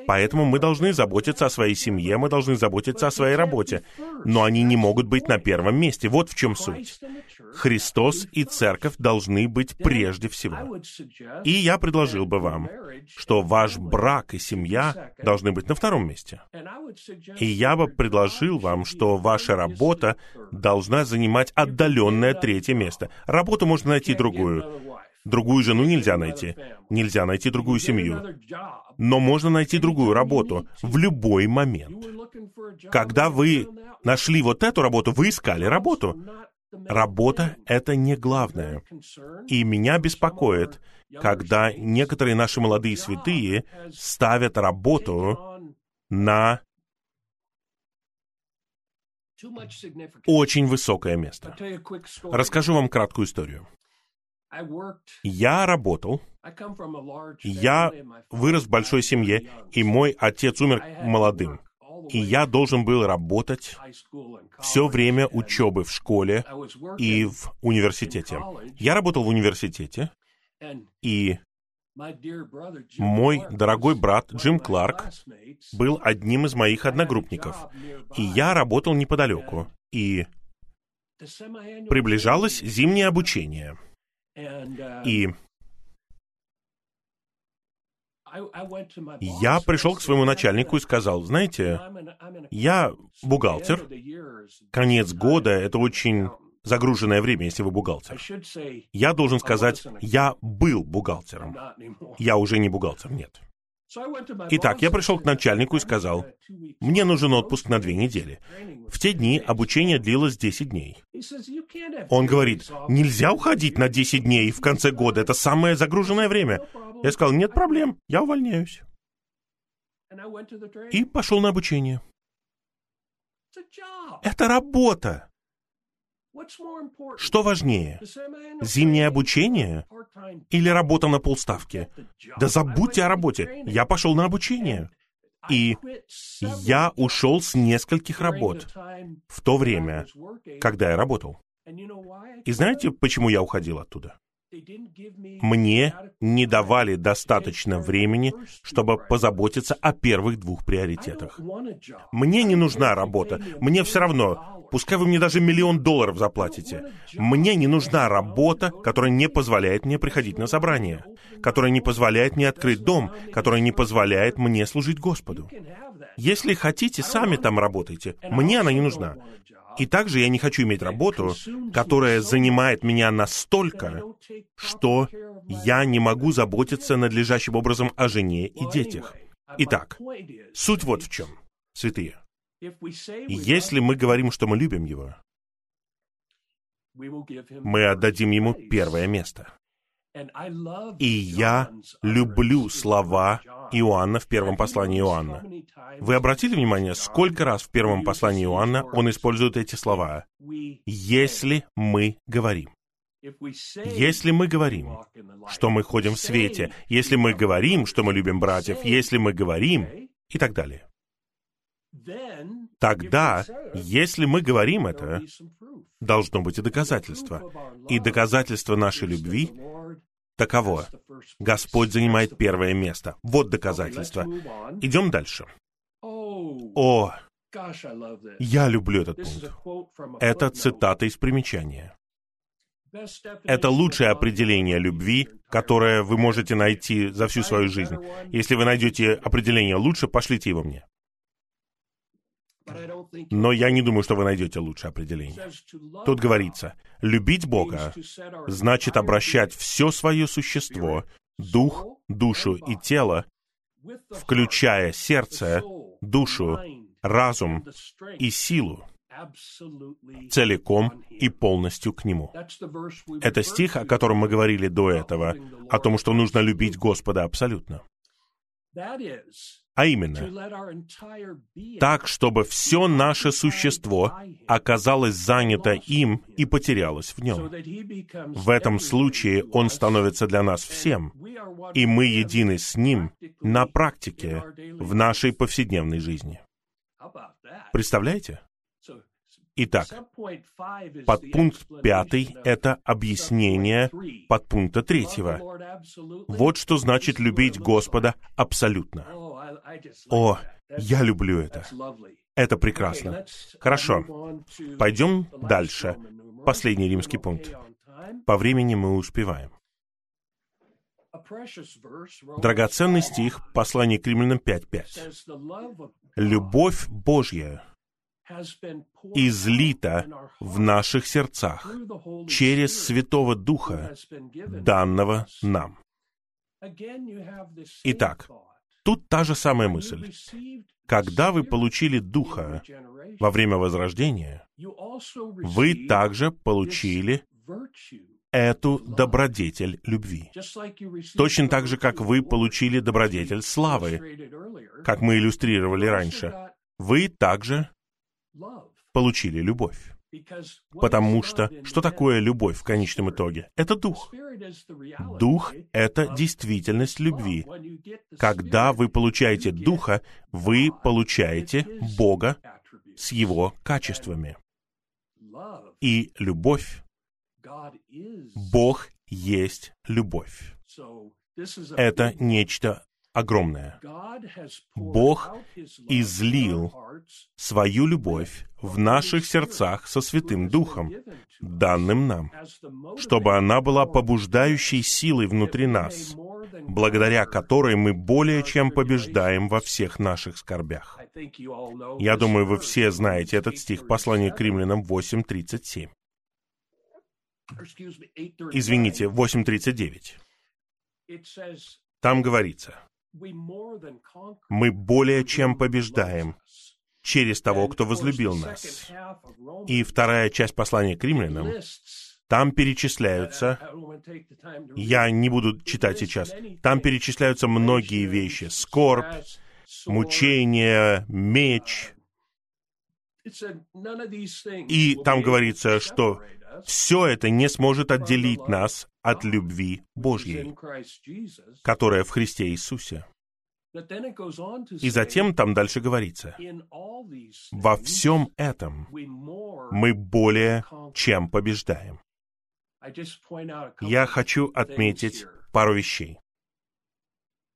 Поэтому мы должны заботиться о своей семье, мы должны заботиться о своей работе, но они не могут быть на первом месте. Вот в чем суть. Христос и Церковь должны быть прежде всего. И я предложил бы вам, что ваш брак и семья должны быть на втором месте. И я бы предложил вам, что ваша работа должна занимать отдаленное третье место. Работу можно найти другую. Другую жену нельзя найти. Нельзя найти другую семью. Но можно найти другую работу в любой момент. Когда вы нашли вот эту работу, вы искали работу. Работа — это не главное. И меня беспокоит, когда некоторые наши молодые святые ставят работу на очень высокое место. Расскажу вам краткую историю. Я работал, я вырос в большой семье, и мой отец умер молодым. И я должен был работать все время учебы в школе и в университете. Я работал в университете, и мой дорогой брат Джим Кларк был одним из моих одногруппников. И я работал неподалеку. И приближалось зимнее обучение — и Я пришел к своему начальнику и сказал, знаете, я бухгалтер, конец года — это очень загруженное время, если вы бухгалтер. Я должен сказать, я был бухгалтером. Я уже не бухгалтер, нет. Итак, я пришел к начальнику и сказал, мне нужен отпуск на две недели. В те дни обучение длилось 10 дней. Он говорит, нельзя уходить на 10 дней в конце года, это самое загруженное время. Я сказал, нет проблем, я увольняюсь. И пошел на обучение. Это работа. Что важнее, зимнее обучение или работа на полставки? Да забудьте о работе. Я пошел на обучение. И я ушел с нескольких работ в то время, когда я работал. И знаете, почему я уходил оттуда? Мне не давали достаточно времени, чтобы позаботиться о первых двух приоритетах. Мне не нужна работа. Мне все равно, пускай вы мне даже миллион долларов заплатите. Мне не нужна работа, которая не позволяет мне приходить на собрание, которая не позволяет мне открыть дом, которая не позволяет мне служить Господу. Если хотите, сами там работайте. Мне она не нужна. И также я не хочу иметь работу, которая занимает меня настолько, что я не могу заботиться надлежащим образом о жене и детях. Итак, суть вот в чем, святые. Если мы говорим, что мы любим Его, мы отдадим Ему первое место. И я люблю слова Иоанна в первом послании Иоанна. Вы обратили внимание, сколько раз в первом послании Иоанна он использует эти слова? «Если мы говорим». Если мы говорим, что мы ходим в свете, если мы говорим, что мы любим братьев, если мы говорим и так далее, тогда, если мы говорим это, должно быть и доказательство. И доказательство нашей любви таково. Господь занимает первое место. Вот доказательство. Идем дальше. О, я люблю этот пункт. Это цитата из примечания. Это лучшее определение любви, которое вы можете найти за всю свою жизнь. Если вы найдете определение лучше, пошлите его мне. Но я не думаю, что вы найдете лучшее определение. Тут говорится, любить Бога значит обращать все свое существо, дух, душу и тело, включая сердце, душу, разум и силу, целиком и полностью к Нему. Это стих, о котором мы говорили до этого, о том, что нужно любить Господа абсолютно. А именно, так, чтобы все наше существо оказалось занято им и потерялось в нем. В этом случае Он становится для нас всем, и мы едины с Ним на практике в нашей повседневной жизни. Представляете? Итак, подпункт пятый — это объяснение подпункта третьего. Вот что значит любить Господа абсолютно. О, я люблю это. Это прекрасно. Хорошо. Пойдем дальше. Последний римский пункт. По времени мы успеваем. Драгоценный стих, послание к римлянам 5.5. «Любовь Божья излита в наших сердцах через Святого Духа, данного нам». Итак, тут та же самая мысль. Когда вы получили Духа во время Возрождения, вы также получили эту добродетель любви. Точно так же, как вы получили добродетель славы, как мы иллюстрировали раньше. Вы также получили любовь. Потому что что такое любовь в конечном итоге? Это дух. Дух — это действительность любви. Когда вы получаете духа, вы получаете Бога с его качествами. И любовь Бог есть любовь. Это нечто огромное. Бог излил свою любовь в наших сердцах со Святым Духом, данным нам, чтобы она была побуждающей силой внутри нас, благодаря которой мы более чем побеждаем во всех наших скорбях. Я думаю, вы все знаете этот стих послания к римлянам 8.37. Извините, 8.39. Там говорится, мы более чем побеждаем через того, кто возлюбил нас. И вторая часть послания к римлянам, там перечисляются, я не буду читать сейчас, там перечисляются многие вещи. Скорбь, мучение, меч. И там говорится, что все это не сможет отделить нас от любви Божьей, которая в Христе Иисусе. И затем там дальше говорится, во всем этом мы более чем побеждаем. Я хочу отметить пару вещей.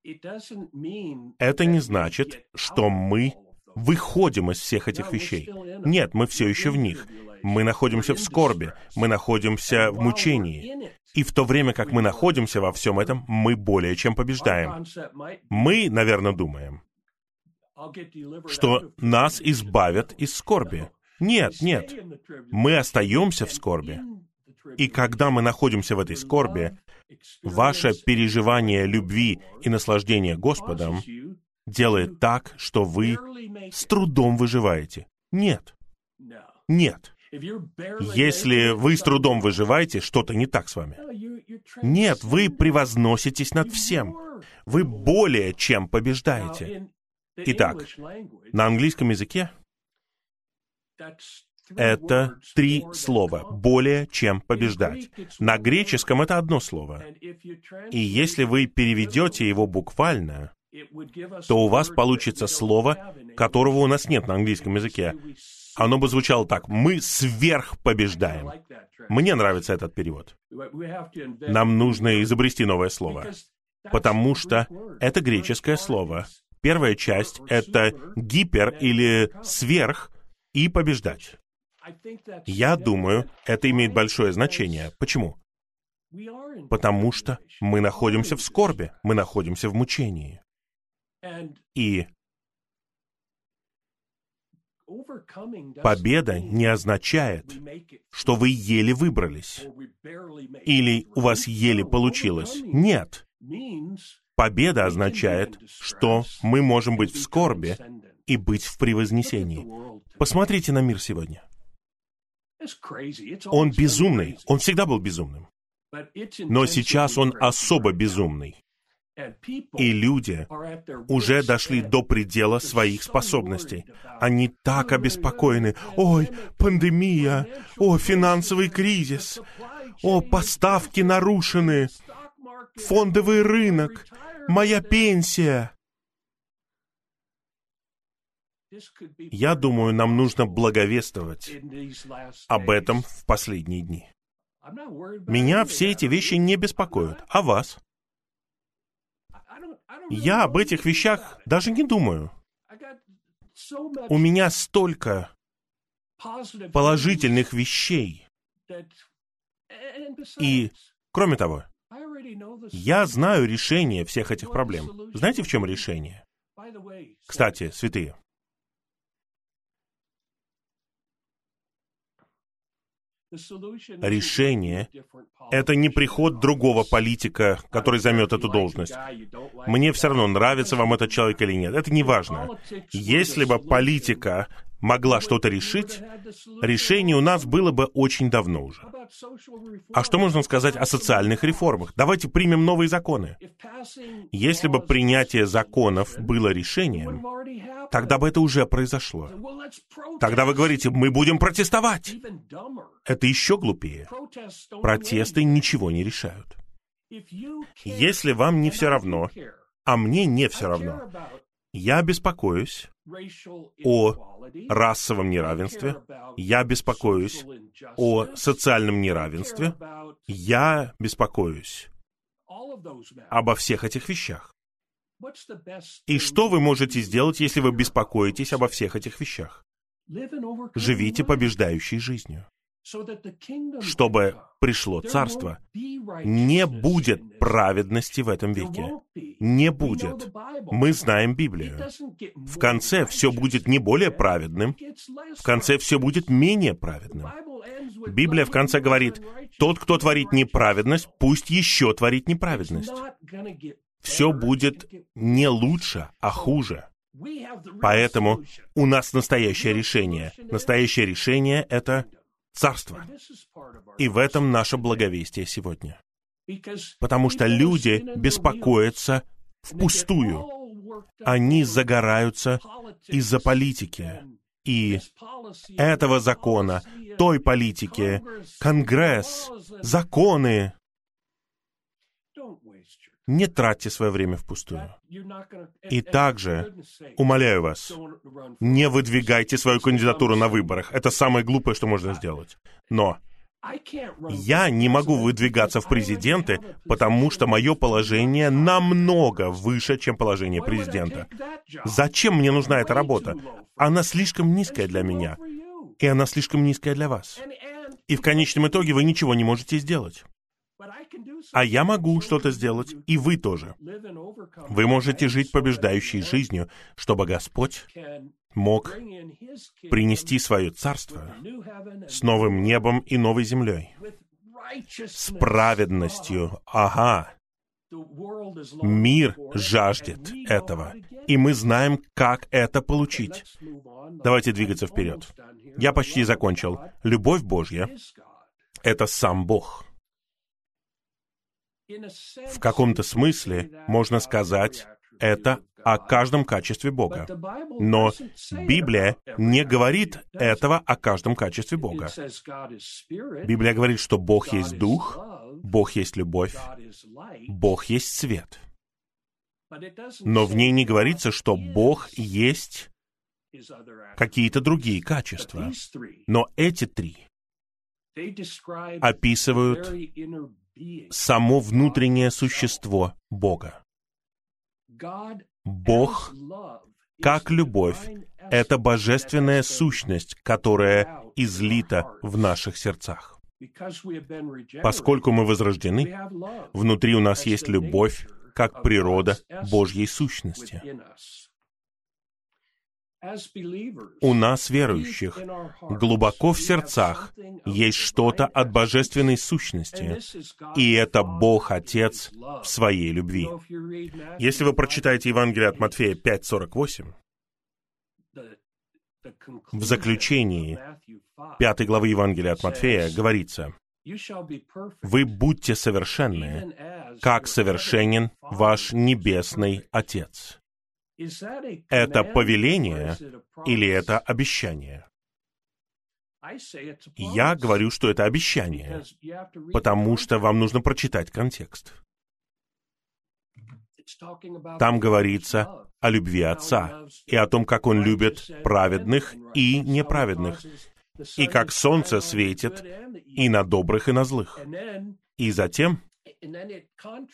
Это не значит, что мы выходим из всех этих вещей. Нет, мы все еще в них. Мы находимся в скорби, мы находимся в мучении. И в то время, как мы находимся во всем этом, мы более чем побеждаем. Мы, наверное, думаем, что нас избавят из скорби. Нет, нет. Мы остаемся в скорби. И когда мы находимся в этой скорби, ваше переживание любви и наслаждения Господом делает так, что вы с трудом выживаете. Нет. Нет. Если вы с трудом выживаете, что-то не так с вами. Нет, вы превозноситесь над всем. Вы более чем побеждаете. Итак, на английском языке это три слова. Более чем побеждать. На греческом это одно слово. И если вы переведете его буквально, то у вас получится слово, которого у нас нет на английском языке. Оно бы звучало так. Мы сверх побеждаем. Мне нравится этот перевод. Нам нужно изобрести новое слово. Потому что это греческое слово. Первая часть — это гипер или сверх и побеждать. Я думаю, это имеет большое значение. Почему? Потому что мы находимся в скорби, мы находимся в мучении. И победа не означает, что вы еле выбрались или у вас еле получилось. Нет. Победа означает, что мы можем быть в скорби и быть в превознесении. Посмотрите на мир сегодня. Он безумный. Он всегда был безумным. Но сейчас он особо безумный. И люди уже дошли до предела своих способностей. Они так обеспокоены. Ой, пандемия! О, финансовый кризис! О, поставки нарушены! Фондовый рынок! Моя пенсия! Я думаю, нам нужно благовествовать об этом в последние дни. Меня все эти вещи не беспокоят. А вас? Я об этих вещах даже не думаю. У меня столько положительных вещей. И, кроме того, я знаю решение всех этих проблем. Знаете, в чем решение? Кстати, святые, Решение — это не приход другого политика, который займет эту должность. Мне все равно, нравится вам этот человек или нет. Это не важно. Если бы политика могла что-то решить, решение у нас было бы очень давно уже. А что можно сказать о социальных реформах? Давайте примем новые законы. Если бы принятие законов было решением, тогда бы это уже произошло. Тогда вы говорите, мы будем протестовать. Это еще глупее. Протесты ничего не решают. Если вам не все равно, а мне не все равно, я беспокоюсь о расовом неравенстве, я беспокоюсь о социальном неравенстве, я беспокоюсь обо всех этих вещах. И что вы можете сделать, если вы беспокоитесь обо всех этих вещах? Живите побеждающей жизнью чтобы пришло царство, не будет праведности в этом веке. Не будет. Мы знаем Библию. В конце все будет не более праведным, в конце все будет менее праведным. Библия в конце говорит, тот, кто творит неправедность, пусть еще творит неправедность. Все будет не лучше, а хуже. Поэтому у нас настоящее решение. Настоящее решение — это царство. И в этом наше благовестие сегодня. Потому что люди беспокоятся впустую. Они загораются из-за политики и этого закона, той политики, Конгресс, законы. Не тратьте свое время впустую. И также, умоляю вас, не выдвигайте свою кандидатуру на выборах. Это самое глупое, что можно сделать. Но я не могу выдвигаться в президенты, потому что мое положение намного выше, чем положение президента. Зачем мне нужна эта работа? Она слишком низкая для меня, и она слишком низкая для вас. И в конечном итоге вы ничего не можете сделать. А я могу что-то сделать, и вы тоже. Вы можете жить побеждающей жизнью, чтобы Господь мог принести свое царство с новым небом и новой землей, с праведностью. Ага. Мир жаждет этого, и мы знаем, как это получить. Давайте двигаться вперед. Я почти закончил. Любовь Божья — это сам Бог. В каком-то смысле можно сказать это о каждом качестве Бога. Но Библия не говорит этого о каждом качестве Бога. Библия говорит, что Бог есть Дух, Бог есть любовь, Бог есть свет. Но в ней не говорится, что Бог есть какие-то другие качества. Но эти три описывают само внутреннее существо Бога. Бог, как любовь, это божественная сущность, которая излита в наших сердцах. Поскольку мы возрождены, внутри у нас есть любовь, как природа Божьей сущности. У нас, верующих, глубоко в сердцах есть что-то от божественной сущности, и это Бог Отец в своей любви. Если вы прочитаете Евангелие от Матфея 5.48, в заключении пятой главы Евангелия от Матфея говорится, «Вы будьте совершенны, как совершенен ваш Небесный Отец». Это повеление или это обещание? Я говорю, что это обещание, потому что вам нужно прочитать контекст. Там говорится о любви Отца и о том, как Он любит праведных и неправедных, и как солнце светит и на добрых, и на злых. И затем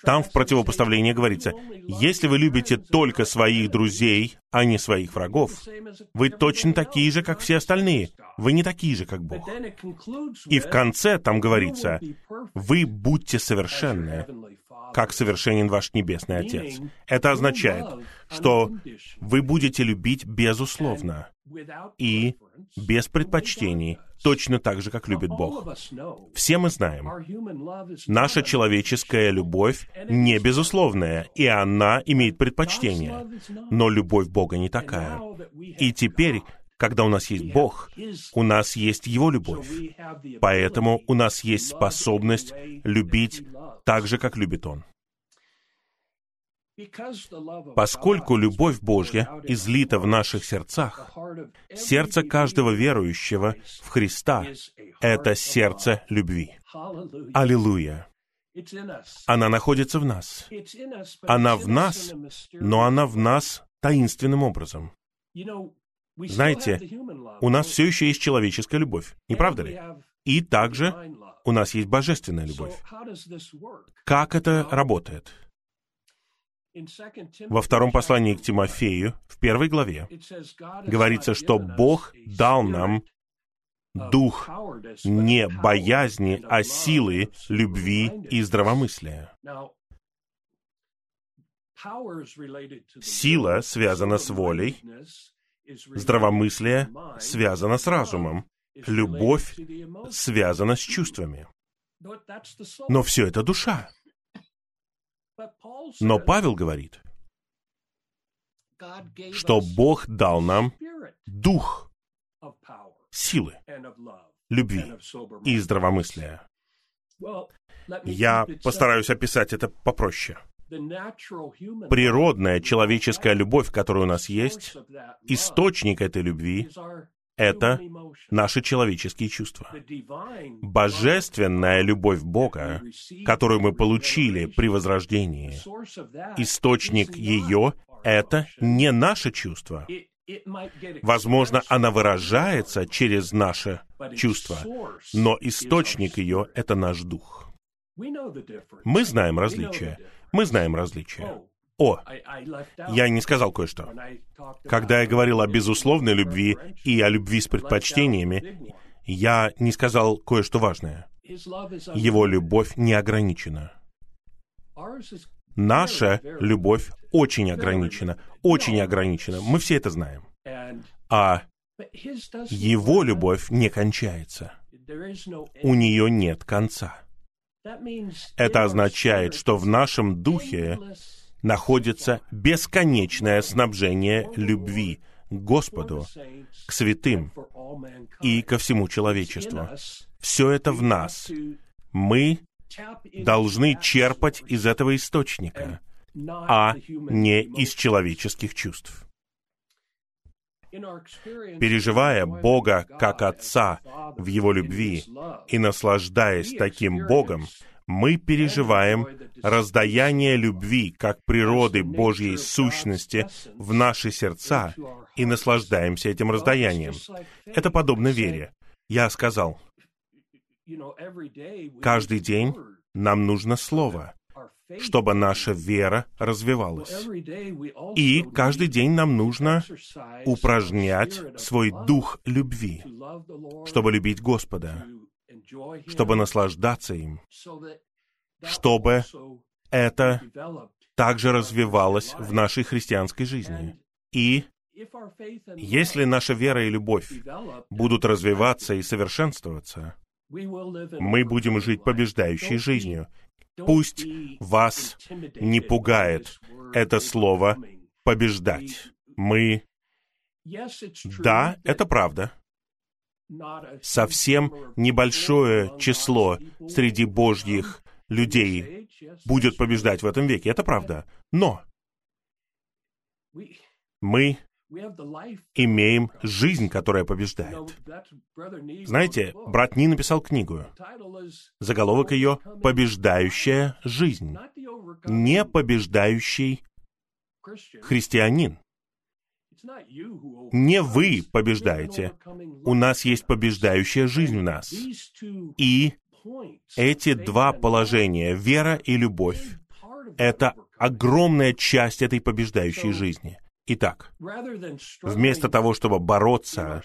там в противопоставлении говорится, если вы любите только своих друзей, а не своих врагов, вы точно такие же, как все остальные. Вы не такие же, как Бог. И в конце там говорится, вы будьте совершенны, как совершенен ваш Небесный Отец. Это означает, что вы будете любить безусловно и без предпочтений, точно так же, как любит Бог. Все мы знаем, наша человеческая любовь не безусловная, и она имеет предпочтение. Но любовь Бога не такая. И теперь, когда у нас есть Бог, у нас есть Его любовь. Поэтому у нас есть способность любить так же, как любит Он. Поскольку любовь Божья излита в наших сердцах, сердце каждого верующего в Христа — это сердце любви. Аллилуйя! Она находится в нас. Она в нас, но она в нас таинственным образом. Знаете, у нас все еще есть человеческая любовь, не правда ли? И также у нас есть божественная любовь. Как это работает? Во втором послании к Тимофею, в первой главе, говорится, что Бог дал нам дух не боязни, а силы, любви и здравомыслия. Сила связана с волей, здравомыслие связано с разумом, любовь связана с чувствами. Но все это душа. Но Павел говорит, что Бог дал нам дух силы, любви и здравомыслия. Я постараюсь описать это попроще. Природная человеческая любовь, которая у нас есть, источник этой любви — это наши человеческие чувства. Божественная любовь Бога, которую мы получили при возрождении, источник ее — это не наше чувство. Возможно, она выражается через наше чувство, но источник ее — это наш дух. Мы знаем различия. Мы знаем различия. О, я не сказал кое-что. Когда я говорил о безусловной любви и о любви с предпочтениями, я не сказал кое-что важное. Его любовь не ограничена. Наша любовь очень ограничена, очень ограничена. Мы все это знаем. А его любовь не кончается. У нее нет конца. Это означает, что в нашем духе находится бесконечное снабжение любви к Господу, к святым и ко всему человечеству. Все это в нас. Мы должны черпать из этого источника, а не из человеческих чувств. Переживая Бога как Отца в Его любви и наслаждаясь таким Богом, мы переживаем раздаяние любви как природы Божьей сущности в наши сердца и наслаждаемся этим раздаянием. Это подобно вере. Я сказал, каждый день нам нужно Слово, чтобы наша вера развивалась. И каждый день нам нужно упражнять свой дух любви, чтобы любить Господа, чтобы наслаждаться им, чтобы это также развивалось в нашей христианской жизни. И если наша вера и любовь будут развиваться и совершенствоваться, мы будем жить побеждающей жизнью. Пусть вас не пугает это слово «побеждать». Мы... Да, это правда. Совсем небольшое число среди божьих людей будет побеждать в этом веке. Это правда. Но мы имеем жизнь, которая побеждает. Знаете, брат Ни написал книгу. Заголовок ее «Побеждающая жизнь». Не побеждающий христианин. Не вы побеждаете. У нас есть побеждающая жизнь в нас. И эти два положения, вера и любовь, это огромная часть этой побеждающей жизни. Итак, вместо того, чтобы бороться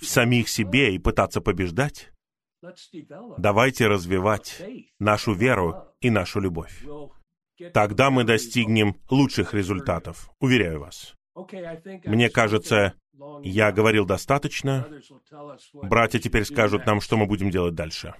в самих себе и пытаться побеждать, давайте развивать нашу веру и нашу любовь. Тогда мы достигнем лучших результатов, уверяю вас. Мне кажется, я говорил достаточно. Братья теперь скажут нам, что мы будем делать дальше.